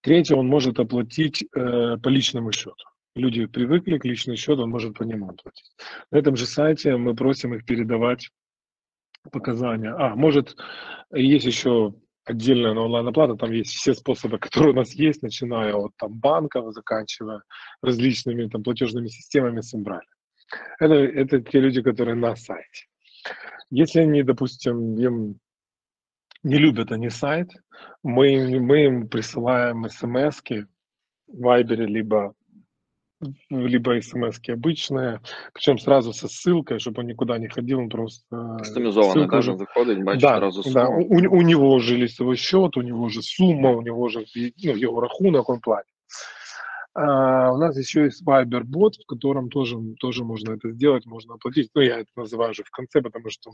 Третье, он может оплатить э, по личному счету. Люди привыкли к личному счету, он может по нему оплатить. На этом же сайте мы просим их передавать показания. А, может, есть еще отдельная онлайн-оплата, там есть все способы, которые у нас есть, начиная от там, банков, заканчивая различными там, платежными системами с Эмбрали. Это, это те люди, которые на сайте. Если они, допустим, им не любят они сайт, мы, мы им присылаем смс в Вайбере, либо либо смс обычные, причем сразу со ссылкой, чтобы он никуда не ходил, он просто... Кастомизовано, даже выходить, бачить да, сразу сумму. Да, у, у него же лицевой счет, у него же сумма, у него же ну, его рахунок, он платит. А, у нас еще есть Viber бот, в котором тоже, тоже можно это сделать, можно оплатить. Ну, я это называю же в конце, потому что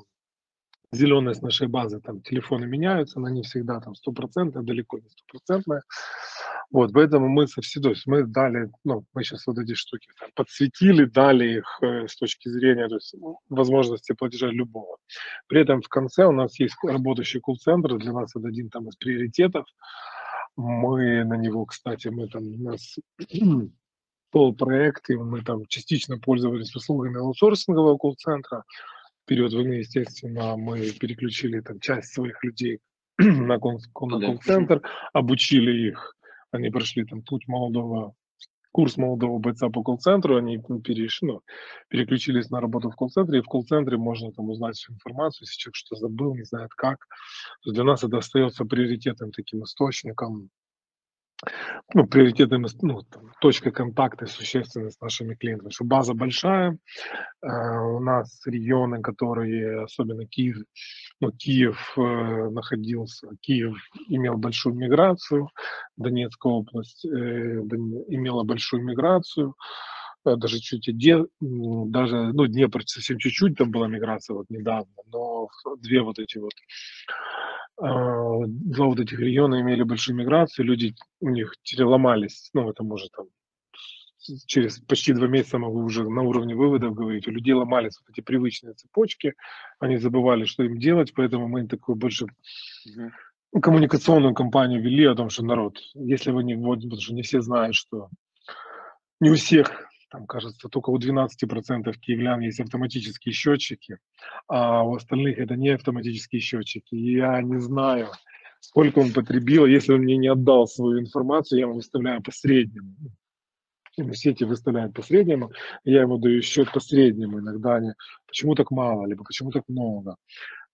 зеленость нашей базы, там телефоны меняются, она не всегда там стопроцентная, далеко не стопроцентная. Вот, поэтому мы со всей, то есть мы дали, ну, мы сейчас вот эти штуки подсветили, дали их э, с точки зрения, то есть возможности платежа любого. При этом в конце у нас есть работающий колл-центр, для нас это один там из приоритетов. Мы на него, кстати, мы там, у нас пол проект, и мы там частично пользовались услугами аутсорсингового колл-центра, период войны, естественно, мы переключили там часть своих людей на колл-центр, обучили их, они прошли там путь молодого, курс молодого бойца по колл-центру, они перешли, ну, переключились на работу в колл-центре, и в колл-центре можно там узнать всю информацию, если человек что забыл, не знает как. То для нас это остается приоритетным таким источником ну, приоритетным, ну, точкой контакта существенно с нашими клиентами, что база большая, э, у нас регионы, которые, особенно Киев, ну, Киев э, находился, Киев имел большую миграцию, Донецкая область э, имела большую миграцию, э, даже чуть де, даже, ну, Днепр совсем чуть-чуть там была миграция вот недавно, но две вот эти вот два вот этих региона имели большую миграцию, люди у них ломались, ну, это может там через почти два месяца могу уже на уровне выводов говорить, у людей ломались вот эти привычные цепочки, они забывали, что им делать, поэтому мы такую больше коммуникационную кампанию вели о том, что народ, если вы не потому что не все знают, что не у всех там, кажется, только у 12% киевлян есть автоматические счетчики, а у остальных это не автоматические счетчики. Я не знаю, сколько он потребил, если он мне не отдал свою информацию, я ему выставляю по среднему. Ему сети выставляют по среднему, я ему даю счет по среднему. Иногда они, почему так мало, либо почему так много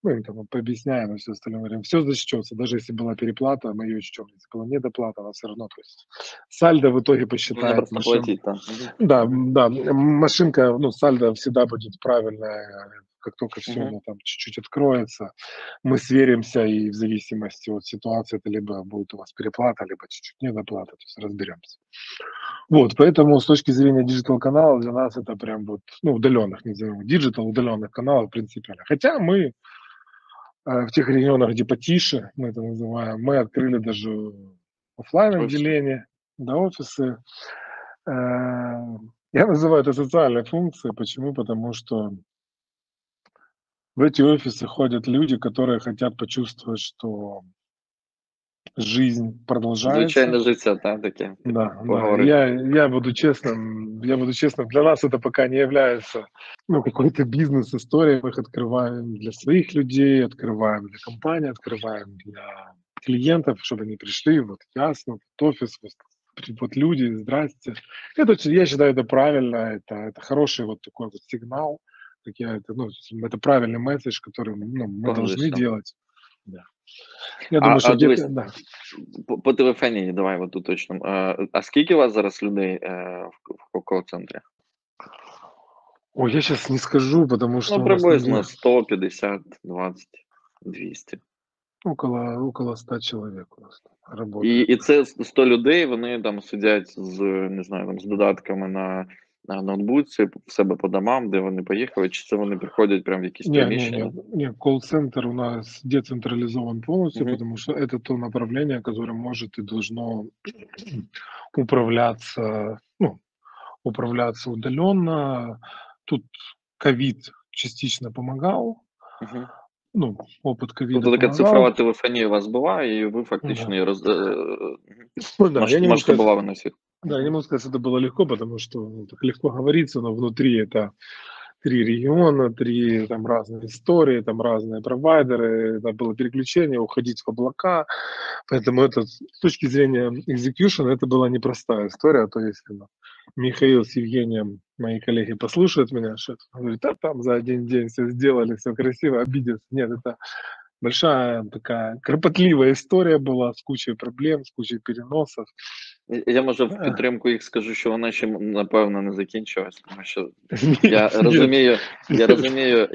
мы им там пообъясняем и все остальное, говорим, все зачтется, даже если была переплата, мы ее учтем, если была недоплата, она все равно, то есть сальдо в итоге посчитает. Машин... Платить, да. да, да, машинка, ну, сальдо всегда будет правильная, как только все ну, там чуть-чуть откроется, мы сверимся, и в зависимости от ситуации это либо будет у вас переплата, либо чуть-чуть недоплата, то есть разберемся. Вот, поэтому с точки зрения digital канала для нас это прям вот, ну, удаленных, не знаю, digital удаленных каналов принципиально. Хотя мы в тех регионах, где потише, мы это называем, мы открыли даже офлайн отделение, да, офисы. Э, я называю это социальной функцией. Почему? Потому что в эти офисы ходят люди, которые хотят почувствовать, что жизнь продолжается. Звичайно життя, так, таке. Да, да. Я, я буду честным, я буду честным, для нас это пока не является ну, какой-то бизнес-историей. Мы их открываем для своих людей, открываем для компании, открываем для клиентов, чтобы они пришли, вот ясно, вот офис, вот, вот люди, здрасте. Это, я считаю, это правильно, это, это хороший вот такой вот сигнал, как я это, ну, это правильный месседж, который ну, мы должны делать. Да. Я думаю, а, що а, дивись, да. по, по телефоні, давай от уточнимо. А, а скільки у вас зараз людей е, в, кол-центрі? Ой, я сейчас не скажу, потому что... Ну, приблизно 150, 20, 200. Около, около 100 чоловік у нас работає. І, і це 100 людей, вони там сидять з, не знаю, там, з додатками на ноутбуці в себе по домам, де вони поїхали, чи це вони приходять прямо в якісь не, приміщення? Не, не, не. колл-центр у нас децентрализован полностью, угу. потому что это то направление, которое может и должно управляться, ну, управляться удаленно. Тут ковид частично помогал. Угу. Ну, опыт ковида Тобто така цифрова телефонія у вас була, і ви фактично да. її роз... ну, да, масштабували сказать, на всіх. Да, я не могу сказать, что это было легко, потому что ну, так легко говорится, но внутри это три региона, три там разные истории, там разные провайдеры, это было переключение, уходить в облака, поэтому это с точки зрения execution это была непростая история, а то если ну, Михаил с Евгением, мои коллеги, послушают меня, что говорит, а там за один день все сделали, все красиво, обидятся. Нет, это большая такая кропотливая история была с кучей проблем, с кучей переносов. Я може в підтримку їх скажу, що вона ще напевно не закінчилась, тому що я розумію, я розумію,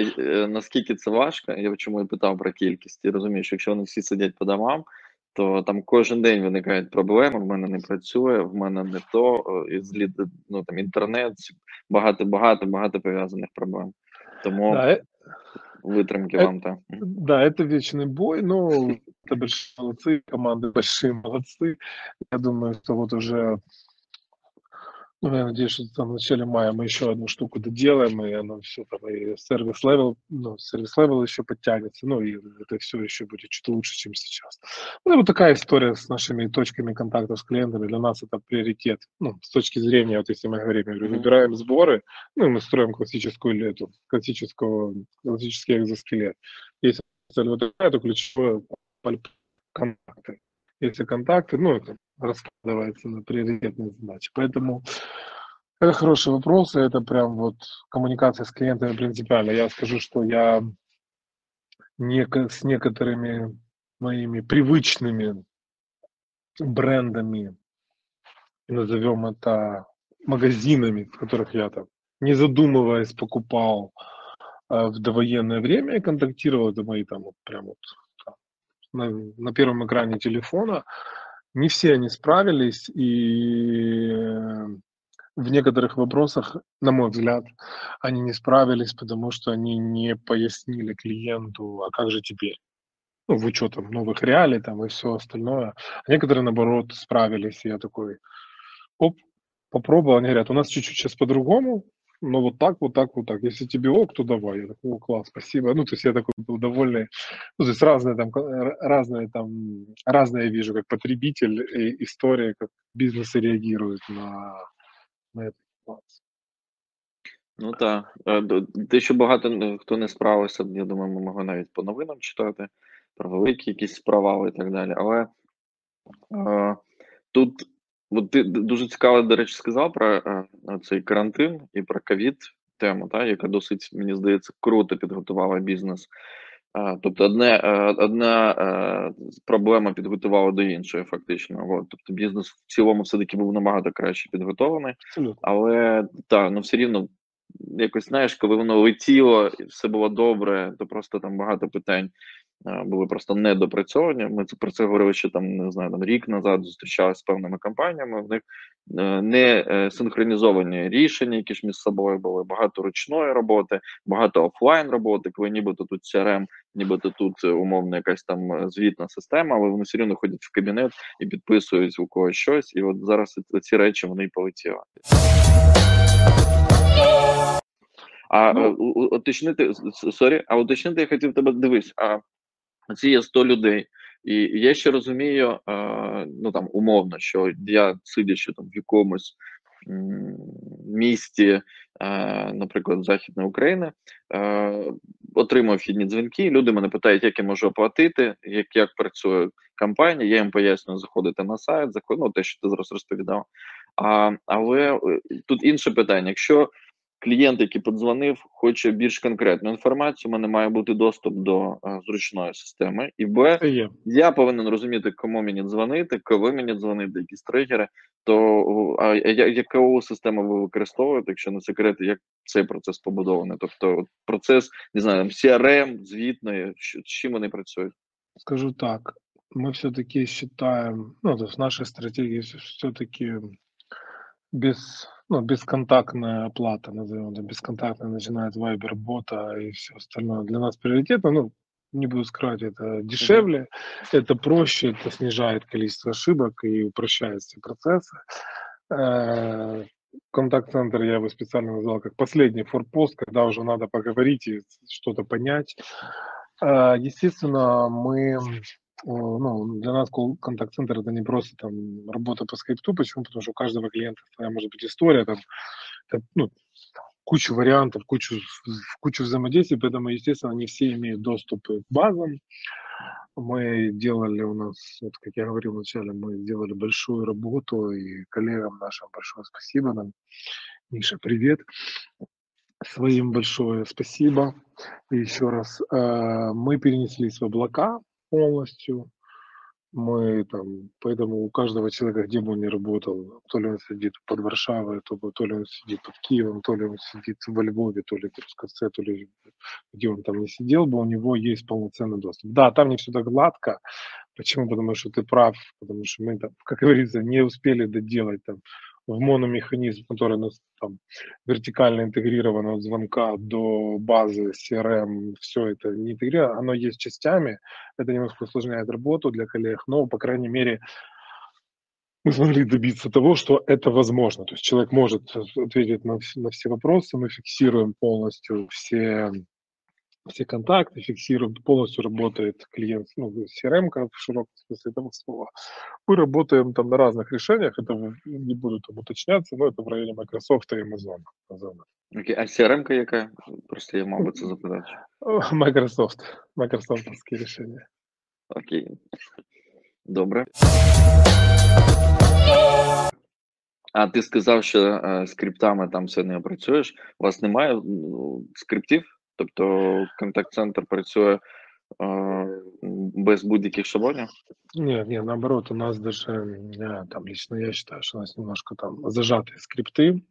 наскільки це важко. Я чому і питав про кількість. І розумію, що якщо вони всі сидять по домам, то там кожен день виникають проблеми. В мене не працює, в мене не то, і ну, там інтернет, багато, багато, багато пов'язаних проблем. Тому вытримки это, вам там. Да, это вечный бой, но это большие молодцы, команды большие молодцы. Я думаю, что вот уже ну, я надеюсь, что там в начале мая мы еще одну штуку доделаем, и оно все там, и service level, ну, service level еще подтянется, ну, и это все еще будет чуть лучше, чем сейчас. Ну, вот такая история с нашими точками контактов с клиентами. Для нас это приоритет. Ну, с точки зрения, вот если мы говорим, я говорю, выбираем сборы, ну, и мы строим классическую эту, классическую, классический экзоскелет. Если цель вот такая, то ключевое контакты. Если контакты, ну, это раскладывается на приоритетные задачи. Поэтому это хороший вопрос, и это прям вот коммуникация с клиентами принципиально. Я скажу, что я не, с некоторыми моими привычными брендами, назовем это магазинами, в которых я там, не задумываясь, покупал э, в довоенное время и контактировал, это мои там вот прям вот на, на первом экране телефона, не все они справились, и э, в некоторых вопросах, на мой взгляд, они не справились, потому что они не пояснили клиенту, а как же теперь? Ну, в учетом новых реалий там и все остальное. А некоторые, наоборот, справились, и я такой, оп, попробовал, они говорят, у нас чуть-чуть сейчас по-другому, ну вот так, вот так, вот так. Если тебе ок, то давай. Я такой, о, класс, спасибо. Ну, то есть я такой был довольный. Ну, то есть разные там, разные там, разные я вижу, как потребитель и история, как бизнесы реагируют на, на этот ситуацию. Ну так. Те, що багато хто не справився, я думаю, ми могли навіть по новинам читати про великі якісь провали і так далі. Але е, тут От ти дуже цікаво, до речі, сказав про е, цей карантин і про ковід тему, та, яка досить, мені здається, круто підготувала бізнес. Е, тобто, одне, е, одна проблема підготувала до іншої, фактично. От, тобто, бізнес в цілому все-таки був набагато краще підготований, Абсолютно. але так, ну все рівно. Якось знаєш, коли воно летіло і все було добре, то просто там багато питань були просто недопрацьовані. Ми про це говорили ще там, не знаю, там рік назад зустрічалися з певними компаніями. В них е, не е, синхронізовані рішення, які ж між собою були, багато ручної роботи, багато офлайн роботи, коли нібито тут CRM, нібито тут умовно якась там звітна система, але вони все рівно ходять в кабінет і підписують у когось щось. І от зараз ці речі вони й полетіли. А ну, уточнити сорі, а уточнити я хотів тебе дивись. А ці є 100 людей, і я ще розумію, ну там умовно, що я сидячи там в якомусь місті, наприклад, Західної України, отримав вхідні дзвінки. Люди мене питають, як я можу оплатити, як як працює компанія. Я їм пояснюю, заходити на сайт, ну, те, що ти зараз розповідав. А, Але е, тут інше питання: якщо клієнт, який подзвонив, хоче більш конкретну інформацію. У мене має бути доступ до а, зручної системи. І Б, я повинен розуміти, кому мені дзвонити, коли мені дзвонити, якісь тригери. То а яку систему ви використовуєте, якщо не секрет, як цей процес побудований? Тобто процес не знаю, CRM, звітної, з чим вони працюють? Скажу так, мы все-таки считаем, ну, то есть наша стратегия все-таки без, ну, бесконтактная оплата, назовем это, бесконтактная, начинает Viber, бота и все остальное. Для нас приоритетно, ну, не буду скрывать, это дешевле, это проще, это снижает количество ошибок и упрощает все процессы. Э, контакт-центр я его специально назвал как последний форпост, когда уже надо поговорить и что-то понять. Э, естественно, мы ну, для нас контакт-центр это не просто там работа по скрипту. Почему? Потому что у каждого клиента своя может быть история, там, там ну, кучу вариантов, кучу, кучу взаимодействий, поэтому, естественно, не все имеют доступ к базам. Мы делали у нас, вот как я говорил вначале, мы сделали большую работу, и коллегам нашим большое спасибо нам. Миша, привет. Своим большое спасибо. И еще раз, э, мы перенеслись в облака, полностью. Мы там, поэтому у каждого человека, где бы он ни работал, то ли он сидит под Варшавой, то, то ли он сидит под Киевом, то ли он сидит во Львове, то ли в Трускавце, то ли где он там не сидел бы, у него есть полноценный доступ. Да, там не все так гладко. Почему? Потому что ты прав, потому что мы там, как говорится, не успели доделать там в мономеханизм, который нас там вертикально интегрирован от звонка до базы CRM, все это не интегрировано, оно есть частями, это немножко усложняет работу для коллег, но, по крайней мере, мы смогли добиться того, что это возможно. То есть человек может ответить на, на все вопросы, мы фиксируем полностью все все контакты, фиксируем, полностью работает клиент, ну, CRM в широком смысле этого слова. Мы работаем там на разных решениях, это не буду там уточняться, но это в районе Microsoft и Amazon. Окей, а CRM-ка яка? Просто я, мабуть, це запитати. Microsoft. Microsoftовські рішення. Окей. Добре. А ти сказав, що е, скриптами там все не працюєш. У вас немає ну, скриптів? Тобто контакт-центр працює е, без будь-яких шаблонів? Ні, ні, наоборот, у нас даже, там лично я считаю, що у нас немножко там зажаті скрипты, Мгм.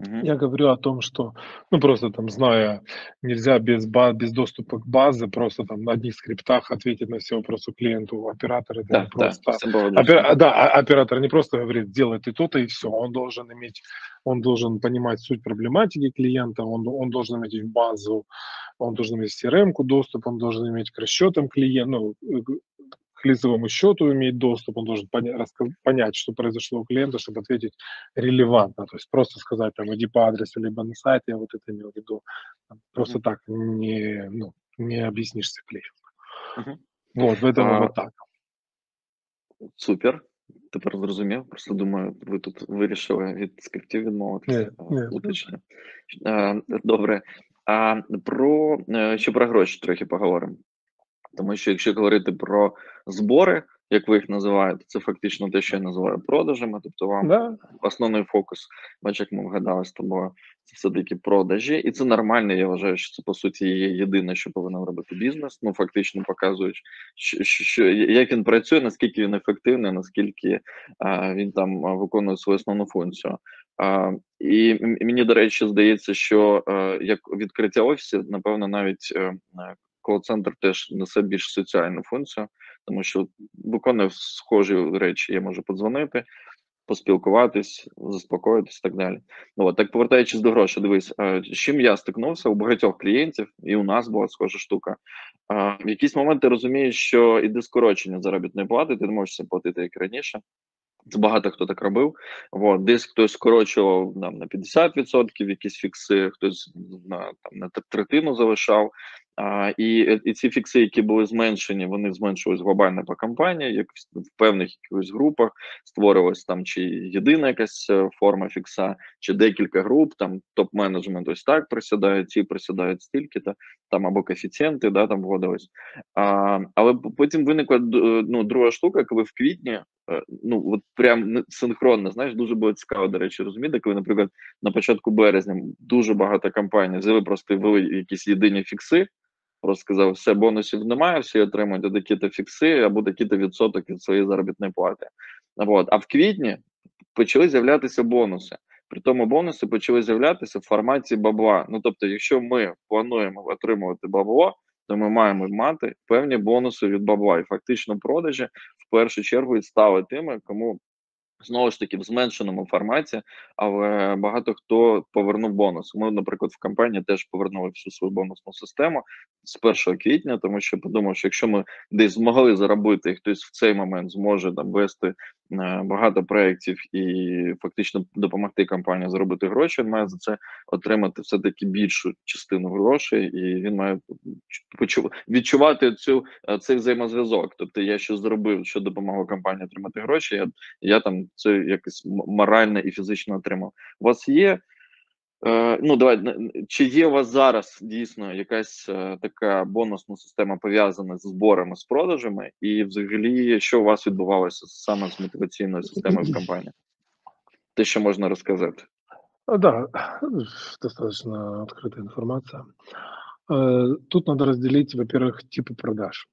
Я говорю о том, что, ну, просто там, зная, нельзя без, без доступа к базе просто там на одних скриптах ответить на все вопросы клиенту. Оператор это Да, не просто... да, Опер- да, оператор не просто говорит, делай ты то-то и все. Он должен иметь, он должен понимать суть проблематики клиента, он, он должен иметь базу, он должен иметь CRM-ку доступ, он должен иметь к расчетам клиента, ну, к лицевому счету иметь доступ, он должен понять, понять, что произошло у клиента, чтобы ответить релевантно. То есть просто сказать, там, иди по адресу, либо на сайт, я вот это имел в виду. Просто mm-hmm. так не, ну, не объяснишься клиенту. Mm-hmm. Вот, в этом а, вот так. Супер. Тепер зрозумів. Просто думаю, ви тут вирішили від скриптів відмовитися. Уточню. Добре. А про ще про гроші трохи поговоримо. Тому що якщо говорити про збори, як ви їх називаєте, це фактично те, що я називаю продажами. Тобто, вам да. основний фокус, бач, як ми вгадали з тобою, це все таки продажі, і це нормально. Я вважаю, що це по суті є єдине, що повинен робити бізнес. Ну фактично показують, що, що як він працює, наскільки він ефективний, наскільки а, він там виконує свою основну функцію. А, І мені до речі, здається, що а, як відкриття офісів, напевно, навіть. А, е, Кол-центр теж несе більш соціальну функцію, тому що виконує схожі речі. Я можу подзвонити, поспілкуватись, заспокоїтись і так далі. Ну, от, Так повертаючись до грошей, дивись, з чим я стикнувся у багатьох клієнтів, і у нас була схожа штука. В якийсь момент ти розумієш, що іде скорочення заробітної плати, ти не можеш платити як раніше. Це багато хто так робив. От, десь хтось скорочував нам на 50% якісь фікси, хтось на там на третину залишав. І і ці фікси, які були зменшені, вони зменшувалися глобально по компанії, як в певних якихось групах. Створилась там чи єдина якась е, форма фікса, чи декілька груп, там топ-менеджмент ось так присідає, ці присідають стільки-то, там або коефіцієнти, да, там вводились. А, Але потім виникла ну, друга штука, коли в квітні, е, ну от прям синхронно, знаєш, дуже було цікаво, до речі, розуміти, коли, наприклад, на початку березня дуже багато компаній взяли просто ввели якісь єдині фікси. Просто сказав, все, бонусів немає, всі отримують такі-то фікси або такі-то відсоток від своєї заробітної плати. От. А в квітні почали з'являтися бонуси. При тому бонуси почали з'являтися в форматі бабла. Ну тобто, якщо ми плануємо отримувати бабло, то ми маємо мати певні бонуси від бабла. І фактично продажі в першу чергу і стали тими, кому Знову ж таки, в зменшеному форматі, але багато хто повернув бонус. Ми, наприклад, в компанії теж повернули всю свою бонусну систему з 1 квітня, тому що подумав, що якщо ми десь змогли заробити, і хтось в цей момент зможе там вести е, багато проєктів і фактично допомогти компанії заробити гроші, він має за це отримати все таки більшу частину грошей, і він має відчувати цю е, цей взаємозв'язок. Тобто, я що зробив, що допомогло компанії отримати гроші. Я я там це якось морально і фізично отримав. У вас є. Е, ну, давай, чи є у вас зараз дійсно якась е, така бонусна система пов'язана з зборами з продажами, і взагалі, що у вас відбувалося саме з мотиваційною системою в компанії? Те, що можна розказати? Да, достаточно открытая информация. Э, тут надо разделить, во-первых, типы продаж.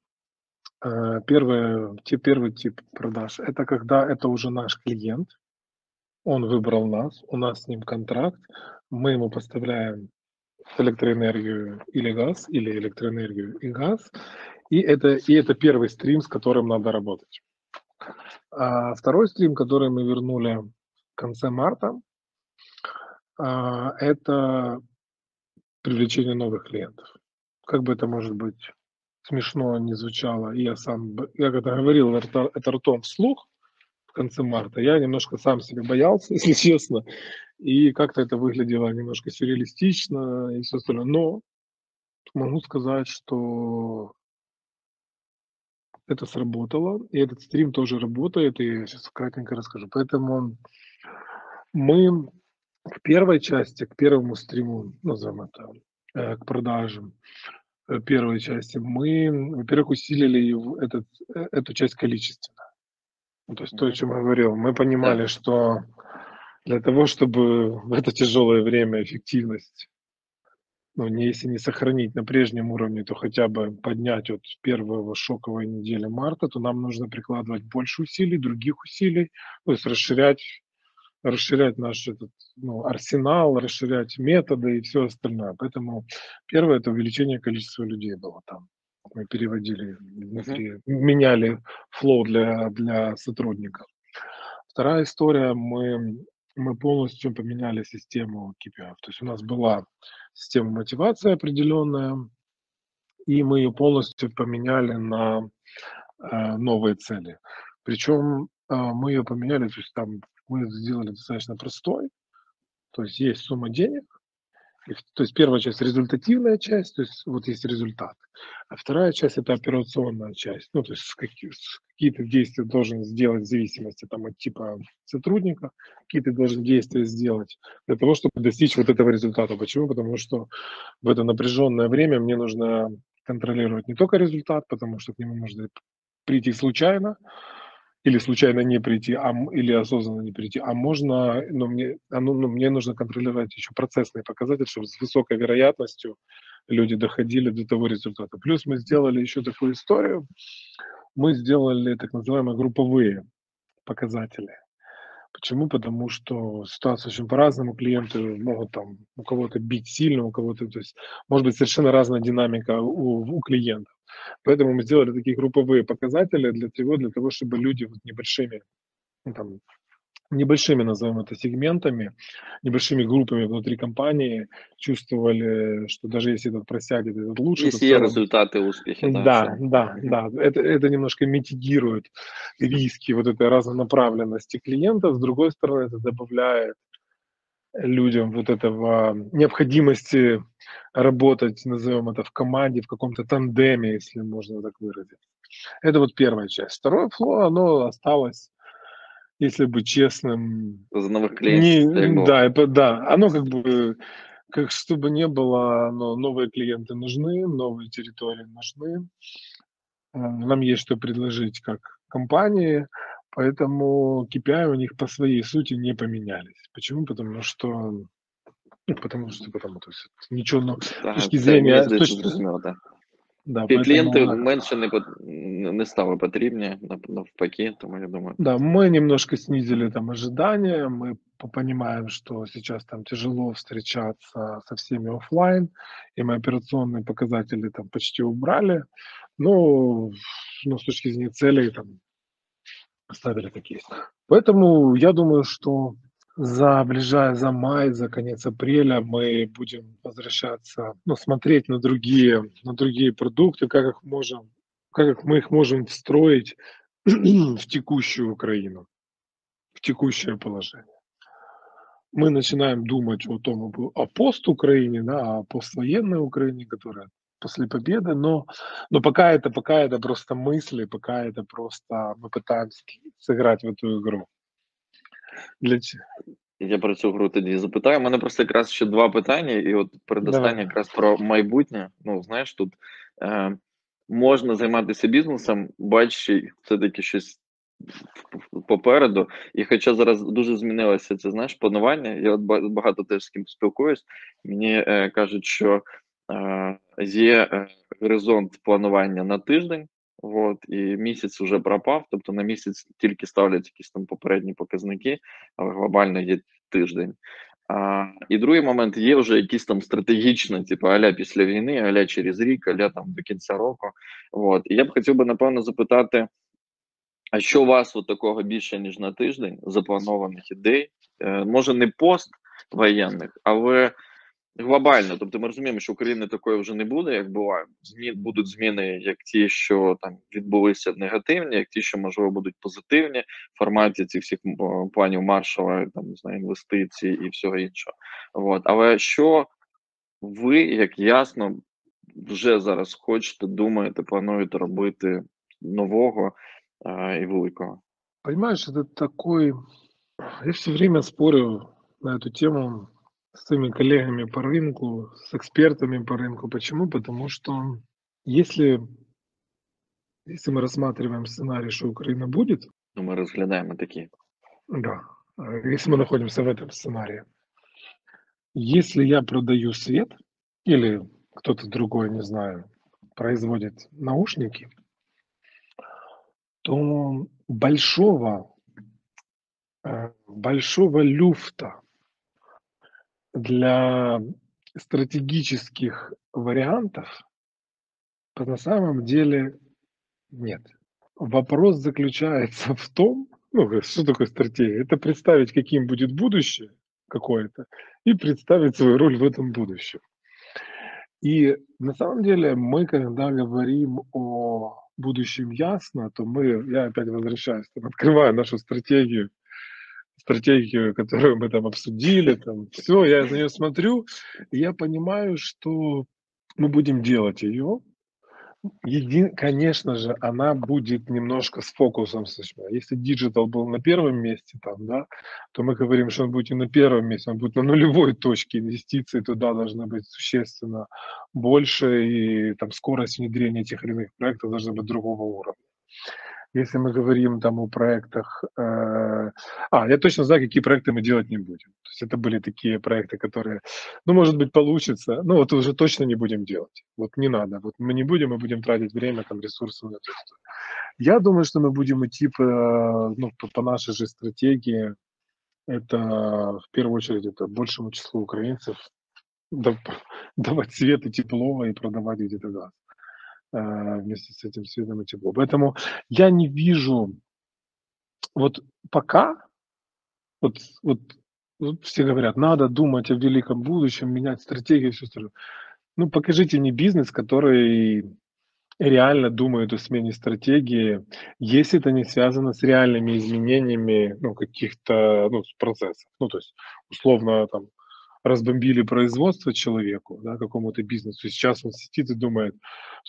Э, первый, тип, первый тип продаж – это когда это уже наш клиент, он выбрал нас, у нас с ним контракт, мы ему поставляем электроэнергию или газ, или электроэнергию и газ, и это, и это первый стрим, с которым надо работать. А второй стрим, который мы вернули в конце марта, а, это привлечение новых клиентов. Как бы это может быть смешно не звучало, я сам, я когда говорил это, ртом вслух в конце марта, я немножко сам себя боялся, если честно, и как-то это выглядело немножко сюрреалистично и все остальное. Но могу сказать, что это сработало, и этот стрим тоже работает, и я сейчас кратенько расскажу. Поэтому мы к первой части, к первому стриму, назовем это, э, к продажам, Э, первой части, мы, во-первых, усилили этот, э, эту часть количественно. Ну, то есть то, о чем я говорил, мы понимали, что для того, чтобы в это тяжелое время эффективность, ну, не, если не сохранить на прежнем уровне, то хотя бы поднять от первого шоковой недели марта, то нам нужно прикладывать больше усилий, других усилий, то есть расширять расширять наш этот, ну, арсенал, расширять методы и все остальное. Поэтому первое это увеличение количества людей было там. Мы переводили внутри, uh-huh. меняли флоу для, для сотрудников. Вторая история, мы, мы полностью поменяли систему KPI. То есть у нас была система мотивации определенная, и мы ее полностью поменяли на э, новые цели. Причем э, мы ее поменяли, то есть там мы сделали достаточно простой. То есть есть сумма денег, то есть первая часть результативная часть, то есть вот есть результат, а вторая часть это операционная часть, ну то есть какие, какие-то действия должен сделать в зависимости там от типа сотрудника, какие ты должен действия сделать для того, чтобы достичь вот этого результата. Почему? Потому что в это напряженное время мне нужно контролировать не только результат, потому что к нему можно прийти случайно, или случайно не прийти, а, или осознанно не прийти, а можно, но мне, а, ну, ну, мне нужно контролировать еще процессные показатели, чтобы с высокой вероятностью люди доходили до того результата. Плюс мы сделали еще такую историю, мы сделали так называемые групповые показатели. Почему? Потому что ситуация очень по-разному, клиенты могут там у кого-то бить сильно, у кого-то, то есть может быть совершенно разная динамика у, у клиентов. Поэтому мы сделали такие групповые показатели для того, для того, чтобы люди вот небольшими ну, там, небольшими, назовем это, сегментами, небольшими группами внутри компании чувствовали, что даже если этот просядет, этот лучше. Есть целом... результаты, успехи. Да, да, да, да. Это, это немножко митигирует риски вот этой разнонаправленности клиентов. С другой стороны, это добавляет людям вот этого необходимости работать, назовем это, в команде, в каком-то тандеме, если можно так выразить. Это вот первая часть. Второе фло, оно осталось если быть честным. За новых клиентов. Не, да, да, оно как бы, как чтобы не было, но новые клиенты нужны, новые территории нужны. Э, нам есть что предложить как компании, поэтому KPI у них по своей сути не поменялись. Почему? Потому что ну, потому что потому то есть ничего но да, с точки зрения с точки, да. Да, Клієнти поэтому... менше не не стали потрібні, навпаки, тому я думаю. Да, мы немножко снизили там ожидания, мы понимаем, что сейчас там тяжело встречаться со всеми офлайн, и мы операционные показатели там почти убрали, но ну, с точки зрения целей там оставили как есть. Поэтому я думаю, что за ближай, за май, за конец апреля мы будем возвращаться, ну, смотреть на другие, на другие продукты, как их можем, как мы их можем встроить в текущую Украину, в текущее положение. Мы начинаем думать о том, о пост-Украине, да, о поствоенной Украине, которая после победы, но, но пока это, пока это просто мысли, пока это просто мы пытаемся сыграть в эту игру. Для Я про цю гру тоді запитаю. У мене просто якраз ще два питання, і от передостаннє якраз про майбутнє. Ну, знаєш, тут е, можна займатися бізнесом, бачачи все-таки щось попереду. І хоча зараз дуже змінилося це знаєш, планування, я от багато теж з ким спілкуюсь, мені е, кажуть, що е, є е, горизонт планування на тиждень. От, і місяць вже пропав, тобто на місяць тільки ставлять якісь там попередні показники, але глобально є тиждень. А, І другий момент є вже якісь там стратегічні, типу аля після війни, аля через рік, аля там до кінця року. От. І я б хотів би напевно запитати, а що у вас от такого більше ніж на тиждень запланованих ідей? Е, може не пост воєнних, але глобально. Тобто ми розуміємо, що України такої вже не буде, як була. Змін будуть зміни, як ті, що там відбулися негативні, як ті, що можливо будуть позитивні в форматі цих всіх планів маршала, там не знаю, інвестицій і всього іншого. От. Але що ви, як ясно, вже зараз хочете, думаєте, плануєте робити нового а, і великого? Понимаешь, это такой... Я все время спорю на эту тему с своими коллегами по рынку, с экспертами по рынку. Почему? Потому что если, если мы рассматриваем сценарий, что Украина будет... Ну, мы разглядаем такие. Да. Если мы находимся в этом сценарии. Если я продаю свет, или кто-то другой, не знаю, производит наушники, то большого, э, большого люфта для стратегических вариантов на самом деле нет. Вопрос заключается в том, ну, что такое стратегия? Это представить, каким будет будущее какое-то, и представить свою роль в этом будущем. И на самом деле мы, когда говорим о будущем YASNO, то мы, я опять возвращаюсь, открываю нашу стратегию стратегию, которую мы там обсудили, там все, я на нее смотрю, и я понимаю, что мы будем делать ее. Един, конечно же, она будет немножко с фокусом Если digital был на первом месте, там, да, то мы говорим, что он будет не на первом месте, он будет на нулевой точке. Инвестиции туда должны быть существенно больше, и там скорость внедрения этих или иных проектов должна быть другого уровня. Если мы говорим там о проектах... Э, а, я точно знаю, какие проекты мы делать не будем. То есть это были такие проекты, которые, ну, может быть, получится, но вот уже точно не будем делать. Вот не надо. Вот мы не будем, мы будем тратить время, там, ресурсы на это. Я думаю, что мы будем идти по, ну, по, нашей же стратегии это в первую очередь это большему числу украинцев давать свет и тепло и продавать где-то газ вместе с этим светом и теплом. Поэтому я не вижу, вот пока, вот, вот, вот все говорят, надо думать о великом будущем, менять стратегию, все остальное. Ну, покажите мне бизнес, который реально думают о смене стратегии, если это не связано с реальными изменениями ну, каких-то ну, процессов. Ну, то есть, условно, там, разбомбили производство человеку, да, какому-то бизнесу, сейчас он сидит и думает,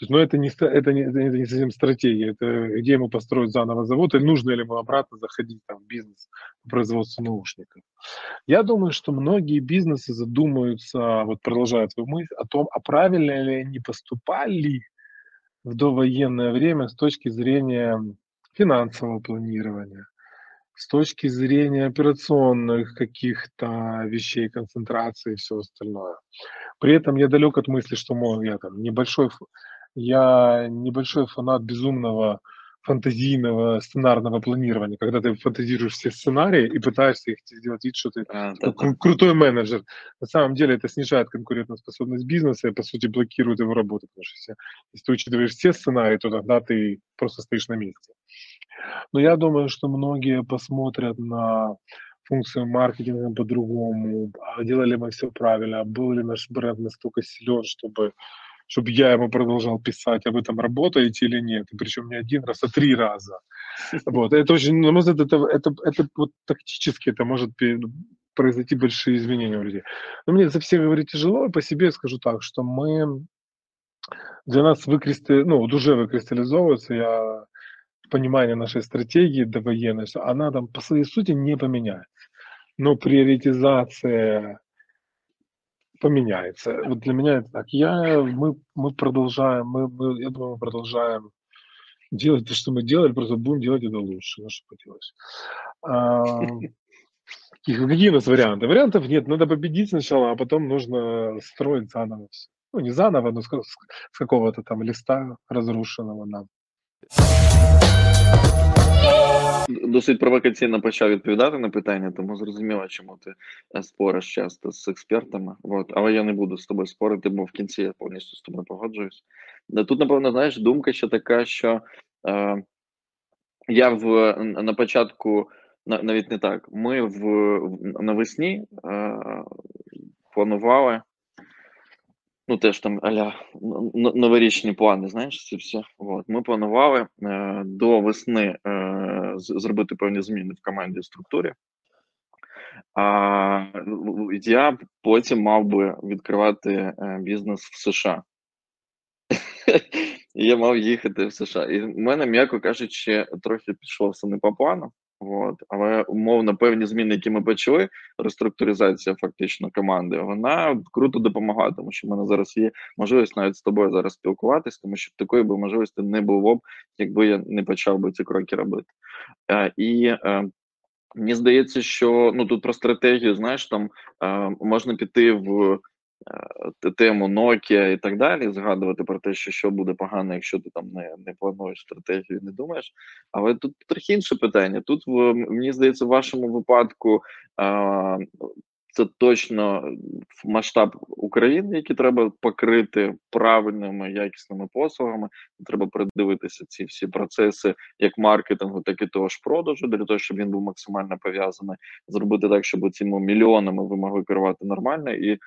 есть, ну, это не, это, не, это не совсем стратегия, это где ему построить заново завод, и нужно ли ему обратно заходить там, в бизнес по производству наушников. Я думаю, что многие бизнесы задумаются, вот продолжают свою мысль, о том, а правильно ли они поступали в довоенное время с точки зрения финансового планирования, с точки зрения операционных каких-то вещей, концентрации и все остальное. При этом я далек от мысли, что мол, я там небольшой, я небольшой фанат безумного фантазийного сценарного планирования, когда ты фантазируешь все сценарии и пытаешься их сделать вид, что ты а, да, да. крутой менеджер. На самом деле это снижает конкурентоспособность бизнеса и, по сути, блокирует его работу. Потому что все, если ты учитываешь все сценарии, то тогда ты просто стоишь на месте. Но я думаю, что многие посмотрят на функцию маркетинга по-другому, а делали мы все правильно, а был ли наш бренд настолько силен, чтобы чтобы я ему продолжал писать, об этом работаете или нет, и причем не один раз, а три раза. Вот. Это очень, на мой взгляд, это, это, это вот тактически это может произойти большие изменения у людей. Но мне за всех говорить тяжело, по себе скажу так, что мы для нас выкристалли... ну, вот уже выкристаллизовывается, я понимание нашей стратегии довоенной, она там по своей сути не поменяется. Но приоритизация поменяется. Вот для меня это так. Я, мы, мы продолжаем, мы, мы, я думаю, мы продолжаем делать то, что мы делали, просто будем делать это лучше. Ну, что поделать. А, какие у нас варианты? Вариантов нет. Надо победить сначала, а потом нужно строить заново все. Ну, не заново, но с, с какого-то там листа разрушенного нам. Досить провокаційно почав відповідати на питання, тому зрозуміло, чому ти е, спориш часто з експертами. От. Але я не буду з тобою спорити, бо в кінці я повністю з тобою погоджуюсь. Е, тут, напевно, знаєш, думка ще така, що е, я в на початку, навіть не так, ми в навесні е, планували ну теж там аля новорічні плани, знаєш, ці всі. От. Ми планували е, до весни е, зробити певні зміни в команді структурі. А я потім мав би відкривати е, бізнес в США. Я мав їхати в США. І в мене, м'яко кажучи, трохи пішло все не по плану. От. Але умовно певні зміни, які ми почали, реструктуризація фактично команди, вона круто допомагає, тому що в мене зараз є можливість навіть з тобою зараз спілкуватись, тому що такої би можливості не було б, якби я не почав би ці кроки робити. Е, І е, мені здається, що ну тут про стратегію, знаєш, там е, можна піти в. Е, тему Nokia і так далі, згадувати про те, що що буде погано, якщо ти там не не плануєш стратегію, не думаєш. Але тут трохи інше питання. Тут в мені здається, в вашому випадку а, це точно масштаб України, який треба покрити правильними якісними послугами. Треба передивитися ці всі процеси, як маркетингу, так і того ж продажу, для того, щоб він був максимально пов'язаний, зробити так, щоб цими мільйонами ви могли керувати нормально і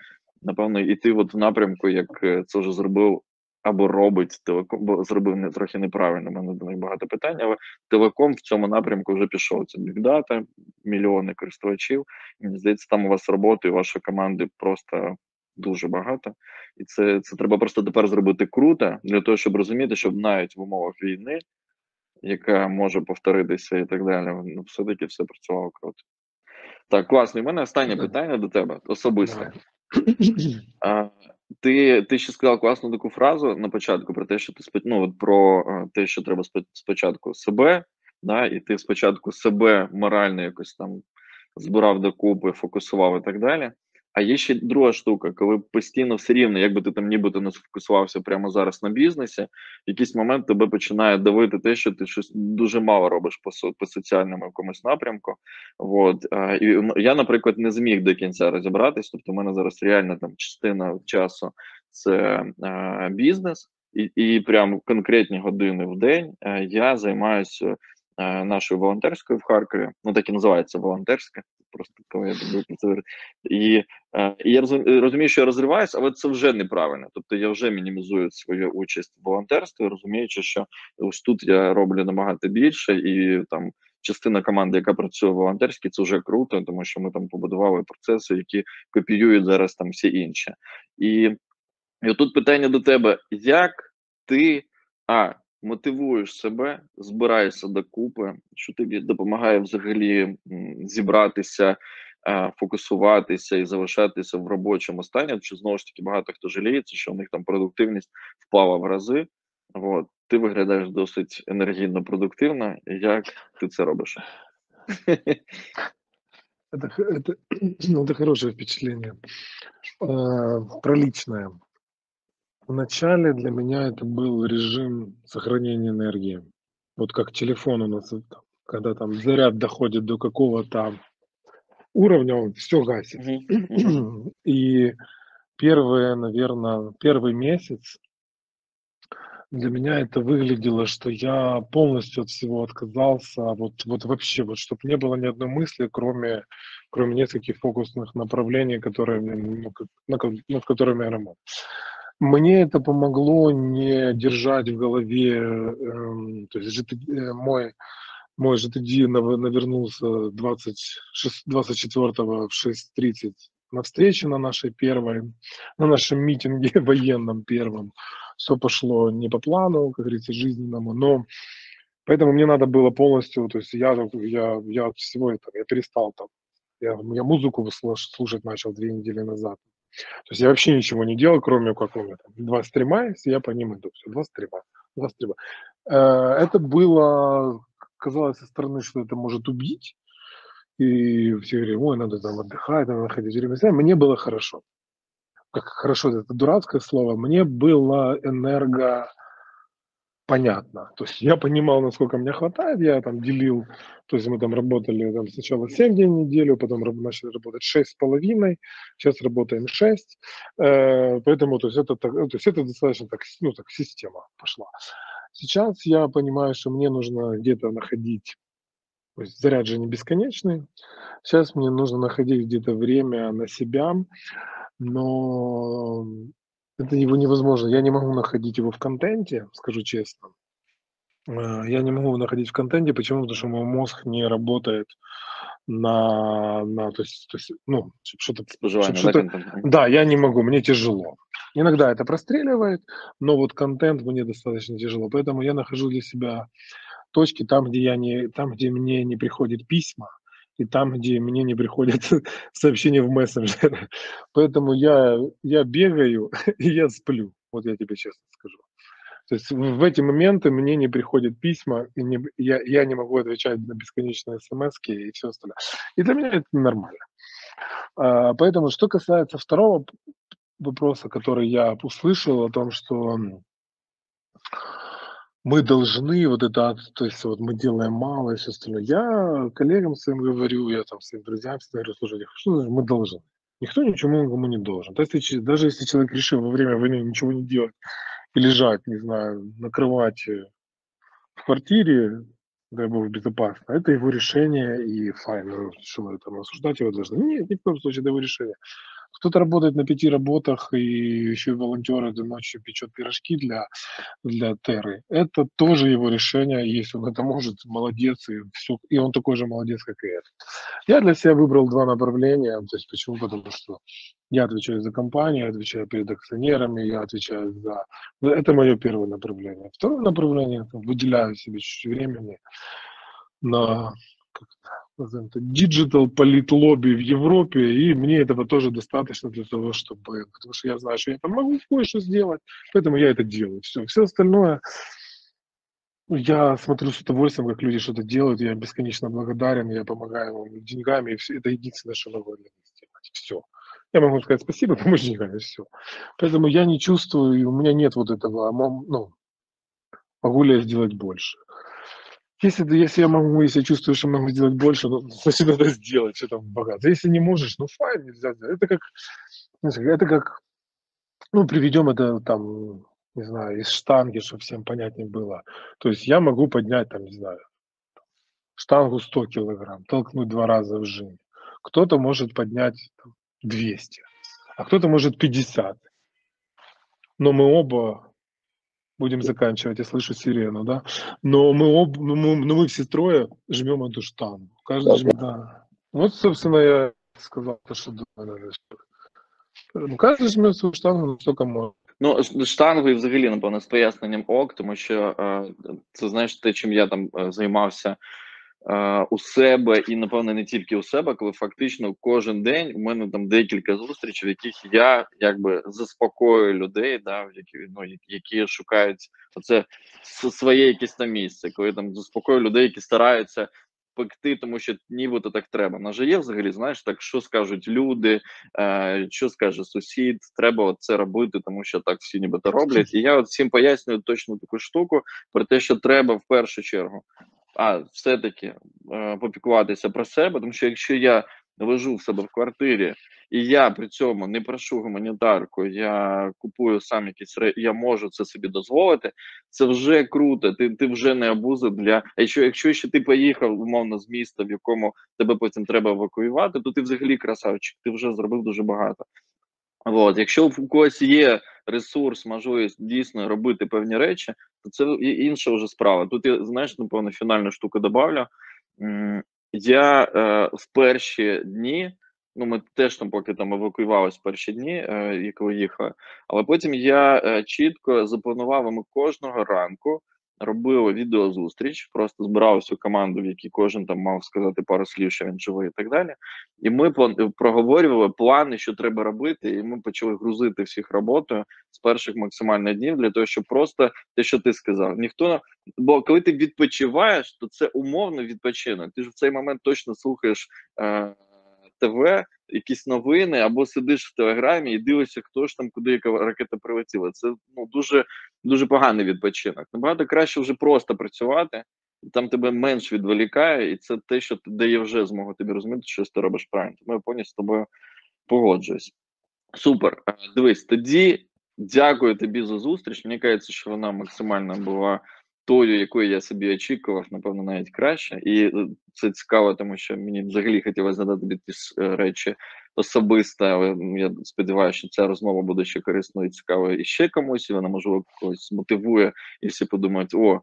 напевно, йти от в напрямку, як е, це вже зробив або робить телеком, бо зробив не трохи неправильно. У мене до них багато питань, але телеком в цьому напрямку вже пішов. Це бігдата, мільйони користувачів. І, мені здається, там у вас роботи, у вашої команди просто дуже багато. І це це треба просто тепер зробити круто для того, щоб розуміти, щоб навіть в умовах війни, яка може повторитися і так далі, ну все-таки все працювало круто. Так, класно. І в мене останнє питання до тебе особисте. А, Ти ти ще сказав класну таку фразу на початку про те, що ти ну, от про те, що треба спочатку себе, да, і ти спочатку себе морально якось там збирав докупи, фокусував і так далі. А є ще друга штука, коли постійно все рівно, якби ти там нібито не сфокусувався прямо зараз на бізнесі, в якийсь момент тебе починає давити те, що ти щось дуже мало робиш по по соціальному якомусь напрямку. От. І я, наприклад, не зміг до кінця розібратись. Тобто, в мене зараз реально там частина часу це а, бізнес, і і прям конкретні години в день я займаюся нашою волонтерською в Харкові. Ну так і називається волонтерська просто коли я буду це і, е, і я розумію, що я розриваюся, але це вже неправильно. Тобто я вже мінімізую свою участь в волонтерстві, розуміючи, що ось тут я роблю набагато більше, і там частина команди, яка працює в волонтерській, це вже круто, тому що ми там побудували процеси, які копіюють зараз там всі інші. І, і тут питання до тебе: як ти а мотивуєш себе, збираєшся докупи, що тобі допомагає взагалі зібратися, фокусуватися і залишатися в робочому стані. Чи знову ж таки багато хто жаліється, що у них там продуктивність впала в рази. От. Ти виглядаєш досить енергійно продуктивно. Як ти це робиш? Это, это, ну, это хорошее впечатление. Э, про личное. Вначале для меня это был режим сохранения энергии. Вот как телефон у нас, когда там заряд доходит до какого-то уровня, он все гасит. И первые, наверное, первый месяц для меня это выглядело, что я полностью от всего отказался, вот, вот вообще, вот, чтобы не было ни одной мысли, кроме, кроме нескольких фокусных направлений, которые, ну, над которыми я работаю. Мне это помогло не держать в голове, э, то есть GTD, мой, мой GTD навернулся 26, 24 в 6.30 на встрече на нашей первой, на нашем митинге военном первом. Все пошло не по плану, как говорится, жизненному, но поэтому мне надо было полностью, то есть я, я, я от всего этого, я перестал там, я, я музыку слушать начал две недели назад, то есть я вообще ничего не делал, кроме как у меня там два стрима есть, я по ним иду. Все, два стрима. Два стрима. Э, это было, казалось со стороны, что это может убить. И все говорили, ой, надо там отдыхать, надо находить время. Мне было хорошо. Как хорошо, это дурацкое слово. Мне было энерго понятно. То есть я понимал, насколько мне хватает, я там делил, то есть мы там работали там, сначала 7 дней в неделю, потом начали работать 6 с половиной, сейчас работаем 6, э, поэтому то есть, это, то есть это достаточно так, ну, так система пошла. Сейчас я понимаю, что мне нужно где-то находить, то есть заряд же не бесконечный, сейчас мне нужно находить где-то время на себя, но это его невозможно. Я не могу находить его в контенте, скажу честно. Э, я не могу его находить в контенте. Почему? Потому что мой мозг не работает на, на то есть, то есть ну, что-то... что-то да, я не могу, мне тяжело. Иногда это простреливает, но вот контент мне достаточно тяжело. Поэтому я нахожу для себя точки там, где я не, там, где мне не приходят письма, и там, где мне не приходят сообщения в мессенджер. Поэтому я, я бегаю и я сплю. Вот я тебе честно скажу. То есть в эти моменты мне не приходят письма, и не, я, я не могу отвечать на бесконечные смс и все остальное. И для меня это нормально. А, поэтому, что касается второго вопроса, который я услышал о том, что мы должны вот это, то есть вот мы делаем мало и все остальное. Я коллегам своим говорю, я там своим друзьям всегда говорю, слушайте, что значит мы должны? Никто ничего никому не должен. То есть даже если человек решил во время войны ничего не делать и лежать, не знаю, на кровати в квартире, дай бог безопасно, это его решение и файн, ну, что мы там осуждать его должны. Нет, ни в коем случае это его решение. Кто-то работает на пяти работах и еще и волонтеры ночью печет пирожки для, для Терры. Это тоже его решение. Если он это может, молодец. И, все, и он такой же молодец, как и этот. Я для себя выбрал два направления. То есть почему? Потому что я отвечаю за компанию, я отвечаю перед акционерами, я отвечаю за... Это мое первое направление. Второе направление, выделяю себе чуть-чуть времени на digital политлобби в Европе, и мне этого тоже достаточно для того, чтобы, потому что я знаю, что я там могу кое-что сделать, поэтому я это делаю. Все, все остальное, я смотрю с удовольствием, как люди что-то делают, я бесконечно благодарен, я помогаю им деньгами, и все, это единственное, что могу для них сделать. Все. я могу сказать спасибо помощникам, и все. Поэтому я не чувствую, у меня нет вот этого, ну, могу ли я сделать больше. Если, если я могу, если чувствую, что могу сделать больше, ну, значит, надо сделать, что там богато. Если не можешь, ну, файн, нельзя сделать. Это как, это как, ну, приведем это там, не знаю, из штанги, чтобы всем понятнее было. То есть я могу поднять, там, не знаю, штангу 100 килограмм, толкнуть два раза в жим. Кто-то может поднять там, 200, а кто-то может 50. Но мы оба будем заканчивать, я слышу сирену, да? Но мы, об, ну, мы, ну, мы все трое жмем эту штангу. Каждый жмет, да. Вот, собственно, я сказал то, что думаю. Ну, каждый жмет свою штангу, насколько может. Ну, штангу і взагалі, напевно, з поясненням ок, тому що е, це знаєш те, чим я там е, займався е, у себе, і напевно не тільки у себе, коли фактично кожен день у мене там декілька зустрічей, в яких я якби заспокоюю людей, да, які ну які шукають оце своє якесь там місце, коли там заспокоюю людей, які стараються пекти, тому що нібито так треба. На є взагалі, знаєш, так що скажуть люди, е, що скаже сусід, треба це робити, тому що так всі нібито роблять. І я от всім пояснюю точно таку штуку про те, що треба в першу чергу, а все-таки е, попікуватися про себе, тому що якщо я лежу в себе в квартирі, і я при цьому не прошу гуманітарку, я купую сам якісь я можу це собі дозволити. Це вже круто. Ти ти вже не абузив для. Якщо якщо ще ти поїхав умовно з міста, в якому тебе потім треба евакуювати, то ти взагалі красавчик, ти вже зробив дуже багато. От, якщо у когось є ресурс, можливість дійсно робити певні речі, то це інша вже справа. Тут я знаєш, напевно, фінальну штуку додавлю. Я е, в перші дні, ну ми теж там поки там евакуювалися в перші дні, е, коли їхали, але потім я е, чітко запланував ми кожного ранку робили відеозустріч, просто збирав всю команду, в якій кожен там мав сказати пару слів, що він живий і так далі. І ми проговорювали плани, що треба робити, і ми почали грузити всіх роботою з перших максимально днів для того, щоб просто те, що ти сказав, ніхто бо коли ти відпочиваєш, то це умовно відпочинок. Ти ж в цей момент точно слухаєш. Е- ТВ, якісь новини, або сидиш в телеграмі і дивишся, хто ж там, куди яка ракета прилетіла. Це ну дуже дуже поганий відпочинок. Набагато краще вже просто працювати, там тебе менш відволікає, і це те, що дає вже змогу тобі розуміти, що ти робиш правильно. Тому я повністю з тобою погоджуюсь. Супер. Дивись, тоді дякую тобі за зустріч. Мені кажеться, що вона максимально була тою, якою я собі очікував, напевно, навіть краще. І е, це цікаво, тому що мені взагалі хотілося задати тобі е, речі особисто, але я сподіваюся, що ця розмова буде ще корисною і цікавою і ще комусь, і вона можливо когось мотивує, і всі подумають, о.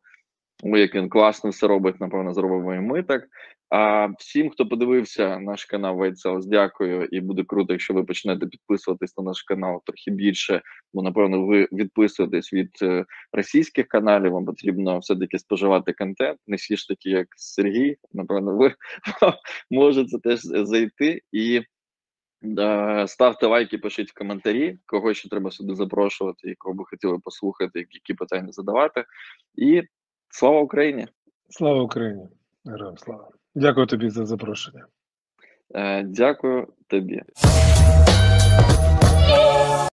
Ой, як він класно все робить, напевно, зробимо і ми так. А всім, хто подивився наш канал White дякую. І буде круто, якщо ви почнете підписуватись на наш канал трохи більше. Бо напевно ви відписуєтесь від е, російських каналів. Вам потрібно все-таки споживати контент. Не всі ж такі, як Сергій. Напевно, ви можете теж зайти і. Ставте лайки, пишіть в коментарі, кого ще треба сюди запрошувати, і кого би хотіли послухати, які питання задавати. І Слава Україні! Слава Україні! Героям слава! Дякую тобі за запрошення. Е, дякую тобі.